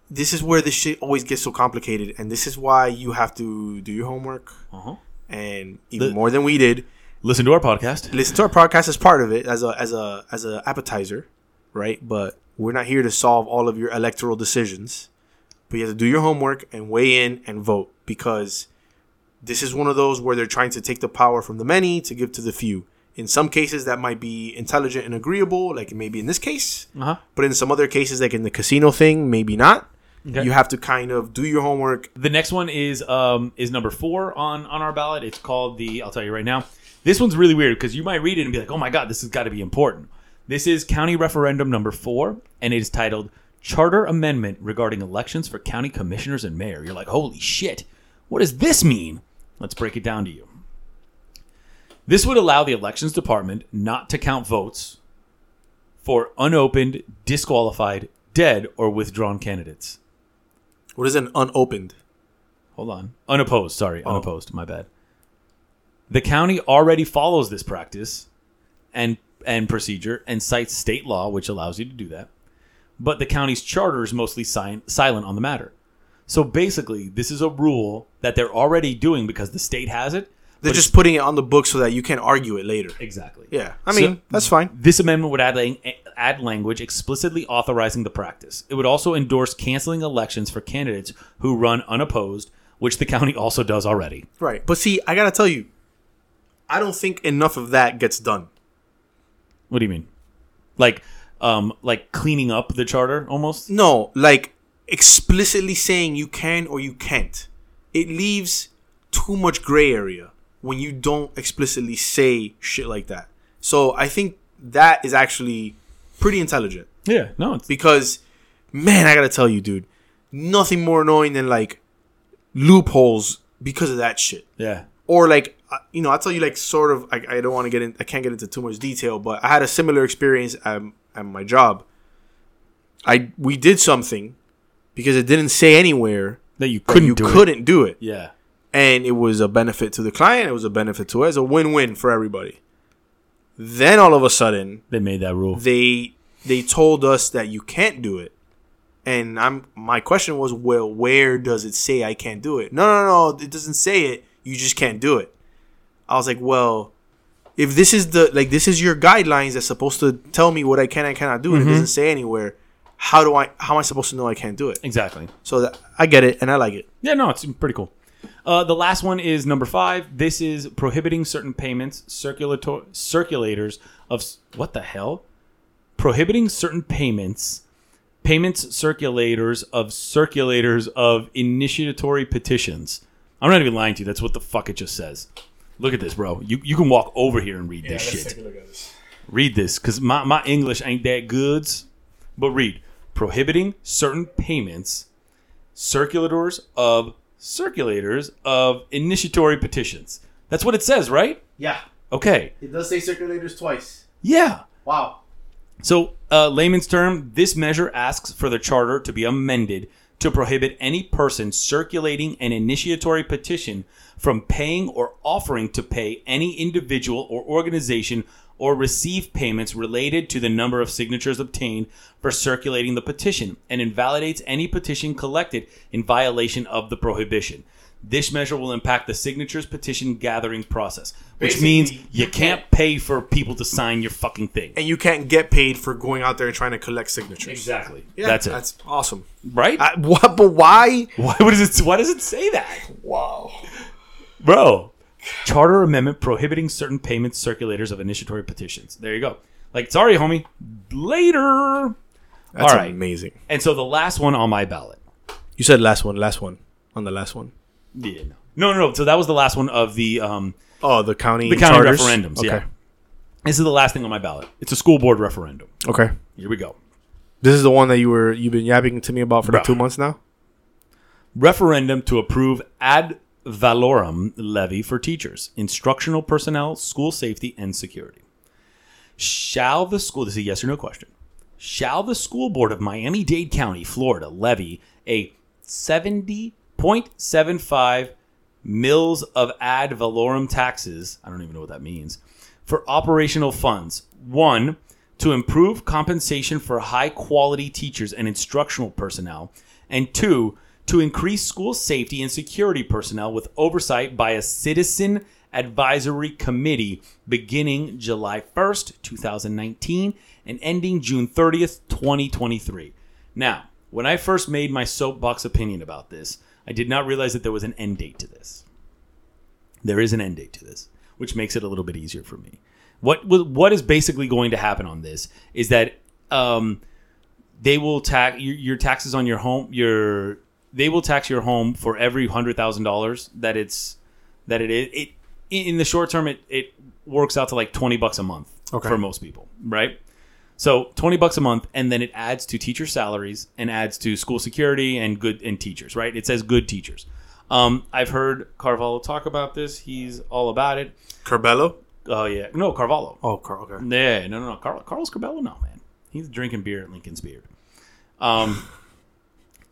this is where this shit always gets so complicated, and this is why you have to do your homework, Uh huh. and even more than we did, Listen to our podcast. listen to our podcast as part of it, as a as a as a appetizer, right? But we're not here to solve all of your electoral decisions. But you have to do your homework and weigh in and vote because this is one of those where they're trying to take the power from the many to give to the few. In some cases, that might be intelligent and agreeable, like maybe in this case. Uh huh. But in some other cases, like in the casino thing, maybe not. Okay. You have to kind of do your homework. The next one is um is number four on on our ballot. It's called the. I'll tell you right now. This one's really weird because you might read it and be like, "Oh my god, this has got to be important." This is county referendum number four, and it is titled "Charter Amendment Regarding Elections for County Commissioners and Mayor." You're like, "Holy shit! What does this mean?" Let's break it down to you. This would allow the elections department not to count votes for unopened, disqualified, dead, or withdrawn candidates. What is an unopened? Hold on. Unopposed, sorry. Oh. Unopposed, my bad. The county already follows this practice and and procedure and cites state law which allows you to do that. But the county's charter is mostly si- silent on the matter. So basically, this is a rule that they're already doing because the state has it. They're just putting it on the book so that you can't argue it later. exactly. Yeah, I So- mean that's fine. This amendment would add, lang- add language explicitly authorizing the practice. It would also endorse canceling elections for candidates who run unopposed, which the county also does already. Right, but see, I gotta tell you, I don't think enough of that gets done. What do you mean? Like, um, like cleaning up the charter almost? No, like explicitly saying you can or you can't. It leaves too much gray area when you don't explicitly say shit like that. So I think that is actually pretty intelligent Yeah, no, it's because, man, I gotta tell you, dude, nothing more annoying than like loopholes because of that shit. yeah, or like uh, you know, I'll tell you like sort of. I, I don't want to get in. I can't get into too much detail, but I had a similar experience at, at my job. I we did something because it didn't say anywhere that you couldn't you do couldn't do it, Yeah, and it was a benefit to the client. It was a benefit to us. A win-win for everybody. Then all of a sudden, they made that rule. they they told us that you can't do it. And I'm my question was, well, where does it say I can't do it? No, no, no, it doesn't say it. You just can't do it. I was like, well, if this is the like this is your guidelines that's supposed to tell me what I can and cannot do, and Mm-hmm. it doesn't say anywhere, how do I how am I supposed to know I can't do it? Exactly. So that, I get it and I like it. Yeah, no, it's pretty cool. Uh, the last one is number five. This is prohibiting certain payments, circulator circulators of what the hell? Prohibiting certain payments, payments circulators of circulators of initiatory petitions. I'm not even lying to you. That's what the fuck it just says. Look at this, bro. You you can walk over here and read this shit. Read this, because my, my English ain't that good. But read. Prohibiting certain payments, circulators of circulators of initiatory petitions. That's what it says, right? Yeah, Okay. it does say circulators twice. Yeah. Wow. So, uh, layman's term, this measure asks for the charter to be amended to prohibit any person circulating an initiatory petition from paying or offering to pay any individual or organization or receive payments related to the number of signatures obtained for circulating the petition and invalidates any petition collected in violation of the prohibition. This measure will impact the signatures petition gathering process, which Basically, means you can't pay for people to sign your fucking thing. And you can't get paid for going out there and trying to collect signatures. Exactly. Yeah, That's it. That's awesome. right? I, what? But why? why does it? Why does it say that, Wow. bro? Charter amendment prohibiting certain payments circulators of initiatory petitions. There you go. Like, sorry, homie. Later. That's All right. amazing. And so the last one on my ballot. You said last one, last one on the last one. Yeah. No. No. No. No. So that was the last one of the um Oh, the county the county charters? referendums. Okay. Yeah. This is the last thing on my ballot. It's a school board referendum. Okay. Here we go. This is the one that you were you've been yapping to me about for like two months now. referendum to approve ad valorem levy for teachers, instructional personnel, school safety, and security. Shall the school, this is a yes or no question, shall the school board of Miami Dade County, Florida, levy a 70.75 mils of ad valorem taxes? I don't even know what that means. For operational funds. One, to improve compensation for high quality teachers and instructional personnel. And two, to increase school safety and security personnel with oversight by a citizen advisory committee beginning July 1st, 2019 and ending June 30th, 2023. Now, when I first made my soapbox opinion about this, I did not realize that there was an end date to this. There is an end date to this, which makes it a little bit easier for me. What what is basically going to happen on this is that um, they will tax your, your taxes on your home. Your they will tax your home for every hundred thousand dollars that it's that it is. It in the short term, it it works out to like twenty bucks a month Okay. for most people, right? So twenty bucks a month, and then it adds to teacher salaries and adds to school security and good and teachers, right? It says good teachers. Um, I've heard Carvalho talk about this. He's all about it. Carbello. Oh yeah, no Carvalho. Oh, Car- okay. Yeah, no, no, no. Carl, Carlos Corbello, no man. He's drinking beer at Lincoln's Beard. Um,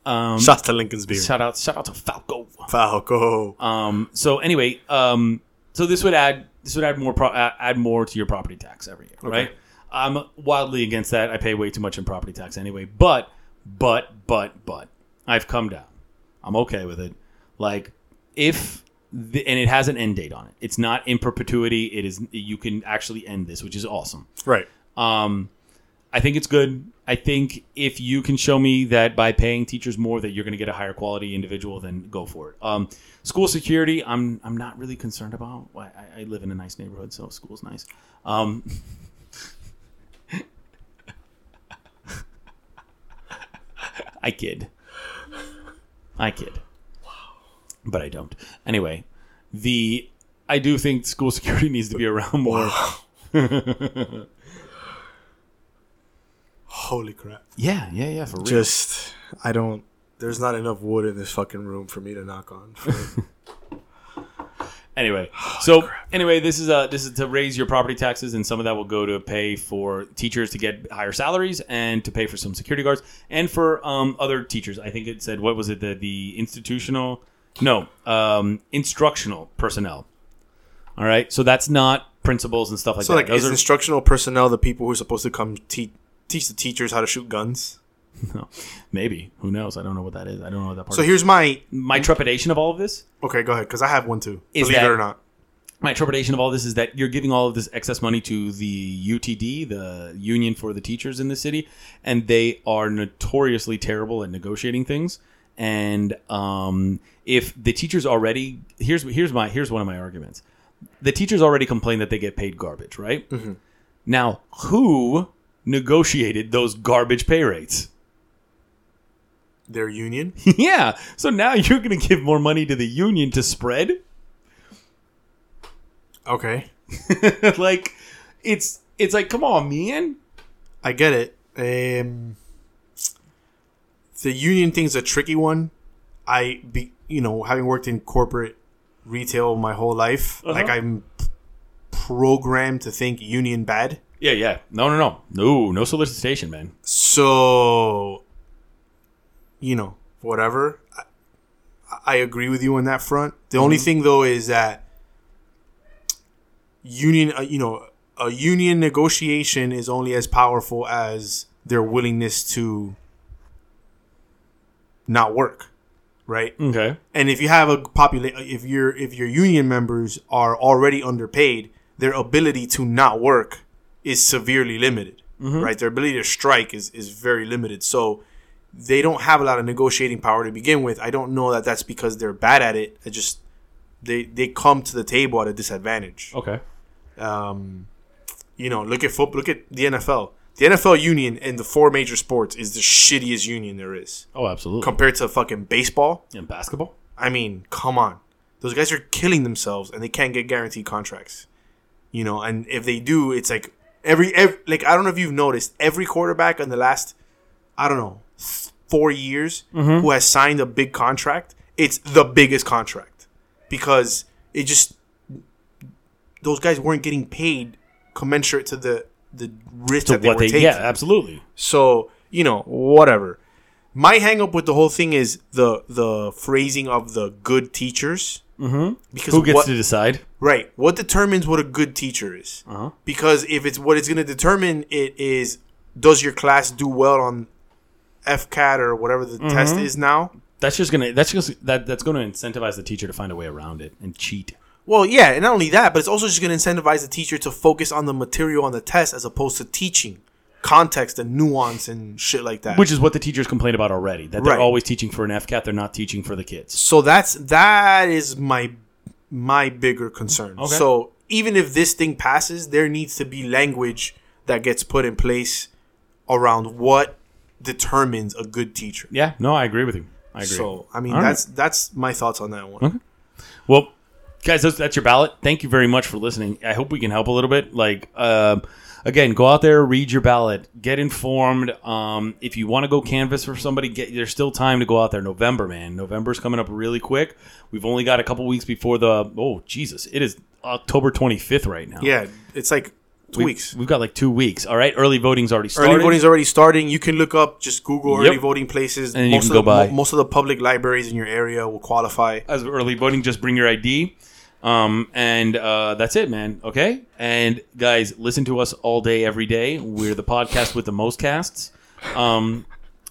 um, Shots to Lincoln's beer. shout out, shout out to Falco. Falco. Um, so anyway, um, so this would add this would add more pro- add more to your property tax every year, right? I'm wildly against that. I pay way too much in property tax anyway. But but but but I've come down. I'm okay with it. Like if the, and it has an end date on it. It's not in perpetuity. It is you can actually end this, which is awesome. right. Um, I think it's good. I think if you can show me that by paying teachers more that you're going to get a higher quality individual, then go for it. Um, school security, I'm I'm not really concerned about. I, I- live in a nice neighborhood, so school's nice. Um, I kid. I kid. But I don't. Anyway, the I do think school security needs to be around more. Holy crap. Yeah, yeah, yeah, for real. Just, I don't. There's not enough wood in this fucking room for me to knock on. anyway, so anyway, this is uh this is to raise your property taxes, and some of that will go to pay for teachers to get higher salaries and to pay for some security guards and for um other teachers. I think it said what was it the the institutional no um instructional personnel. All right, so that's not principals and stuff like so, that. like, Those is are instructional personnel the people who are supposed to come te- teach the teachers how to shoot guns? No, maybe who knows? I don't know what that is. I don't know what that part. So is. here's my. my trepidation of all of this Okay, go ahead, because I have one too. Is believe that- it or not. my interpretation of all this is that you're giving all of this excess money to the UTD, the union for the teachers in the city, and they are notoriously terrible at negotiating things. And um, if the teachers already here's here's my here's one of my arguments, the teachers already complain that they get paid garbage, right? Mm-hmm. Now, who negotiated those garbage pay rates? Their union? yeah. So now you're going to give more money to the union to spread. Okay. like it's it's like come on man I get it. Um, the union thing's a tricky one. I be you know having worked in corporate retail my whole life, Uh-huh. like I'm programmed to think union bad. Yeah yeah no no no no no solicitation man So, you know, whatever. I, I agree with you on that front. The only thing though is that union, uh, you know, a union negotiation is only as powerful as their willingness to not work, right? okay And if you have a popula- if your if your union members are already underpaid, their ability to not work is severely limited, right? Their ability to strike is is very limited. So they don't have a lot of negotiating power to begin with. I don't know that that's because they're bad at it. I just they they come to the table at a disadvantage. okay Um, you know, look at football. Look at the NFL. The NFL union in the four major sports is the shittiest union there is oh absolutely compared to fucking baseball. and basketball I mean, come on. Those guys are killing themselves and they can't get guaranteed contracts. You know, and if they do, it's like every, every like I don't know if you've noticed every quarterback in the last I don't know, 4 years who has signed a big contract, it's the biggest contract because it just those guys weren't getting paid commensurate to the the risk to that they what were they taking. yeah absolutely So you know, whatever. My hang up with the whole thing is the the phrasing of the good teachers. Mm-hmm. Because who gets what, to decide right? What determines what a good teacher is? Uh-huh. Because if it's what it's going to determine, it is does your class do well on FCAT or whatever the test is now. that's just gonna that's just that that's gonna incentivize the teacher to find a way around it and cheat Well, yeah, and not only that, but it's also just going to incentivize the teacher to focus on the material on the test as opposed to teaching context and nuance and shit like that. which is what the teachers complain about already that they're Right. always teaching for an fcat they're not teaching for the kids So that's that is my my bigger concern. Okay. So even if this thing passes, there needs to be language that gets put in place around what determines a good teacher. yeah no i agree with you i agree So I mean All right. that's that's my thoughts on that one. Well, guys, that's, that's your ballot. Thank you very much for listening. I hope we can help a little bit. Like, um, again, go out there, read your ballot, get informed. Um, if you want to go canvas for somebody, get there's still time to go out there. November, man, November's coming up really quick. We've only got a couple weeks before the. Oh Jesus, it is October 25th right now. Yeah, it's like Two We've- weeks. We've got like two weeks. All right. Early voting's already started. Early voting's already starting. You can look up, just Google Yep. early voting places. And you can of go the, by. mo- most of the public libraries in your area will qualify. as early voting, just bring your ID. Um, and uh, that's it, man. Okay. And guys, listen to us all day, every day. We're the podcast with the most casts. Um,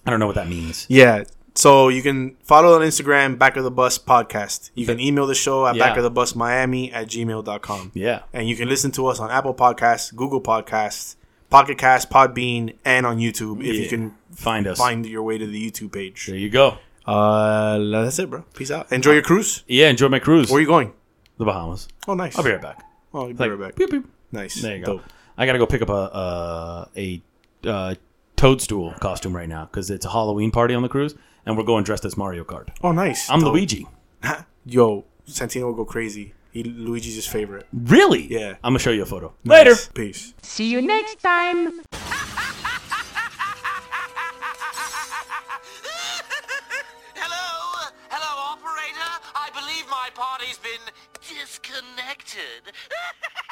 I don't know what that means. Yeah. So you can follow on Instagram, Back of the Bus Podcast. You can email the show at Yeah. back of the bus Miami at gmail.com. Yeah. And you can listen to us on Apple Podcasts, Google Podcasts, Pocket Cast, Podbean, and on YouTube if you can Find us. find your way to the YouTube page. There you go. Uh, that's it, bro. Peace out. Enjoy your cruise. Yeah. Enjoy my cruise. Where are you going? The Bahamas. Oh, nice. I'll be right back. Oh, you'll be Like, right back. beep, beep. Nice. There you go. Dope. I gotta go pick up a uh, a uh, toadstool costume right now because it's a Halloween party on the cruise, and we're going dressed as Mario Kart. Oh, nice. I'm Dope. Luigi. Yo, Santino will go crazy. He Luigi's his favorite. Really? Yeah. I'm gonna show you a photo later. Peace. See you next time. Hello? Hello, operator? I believe my party's been connected.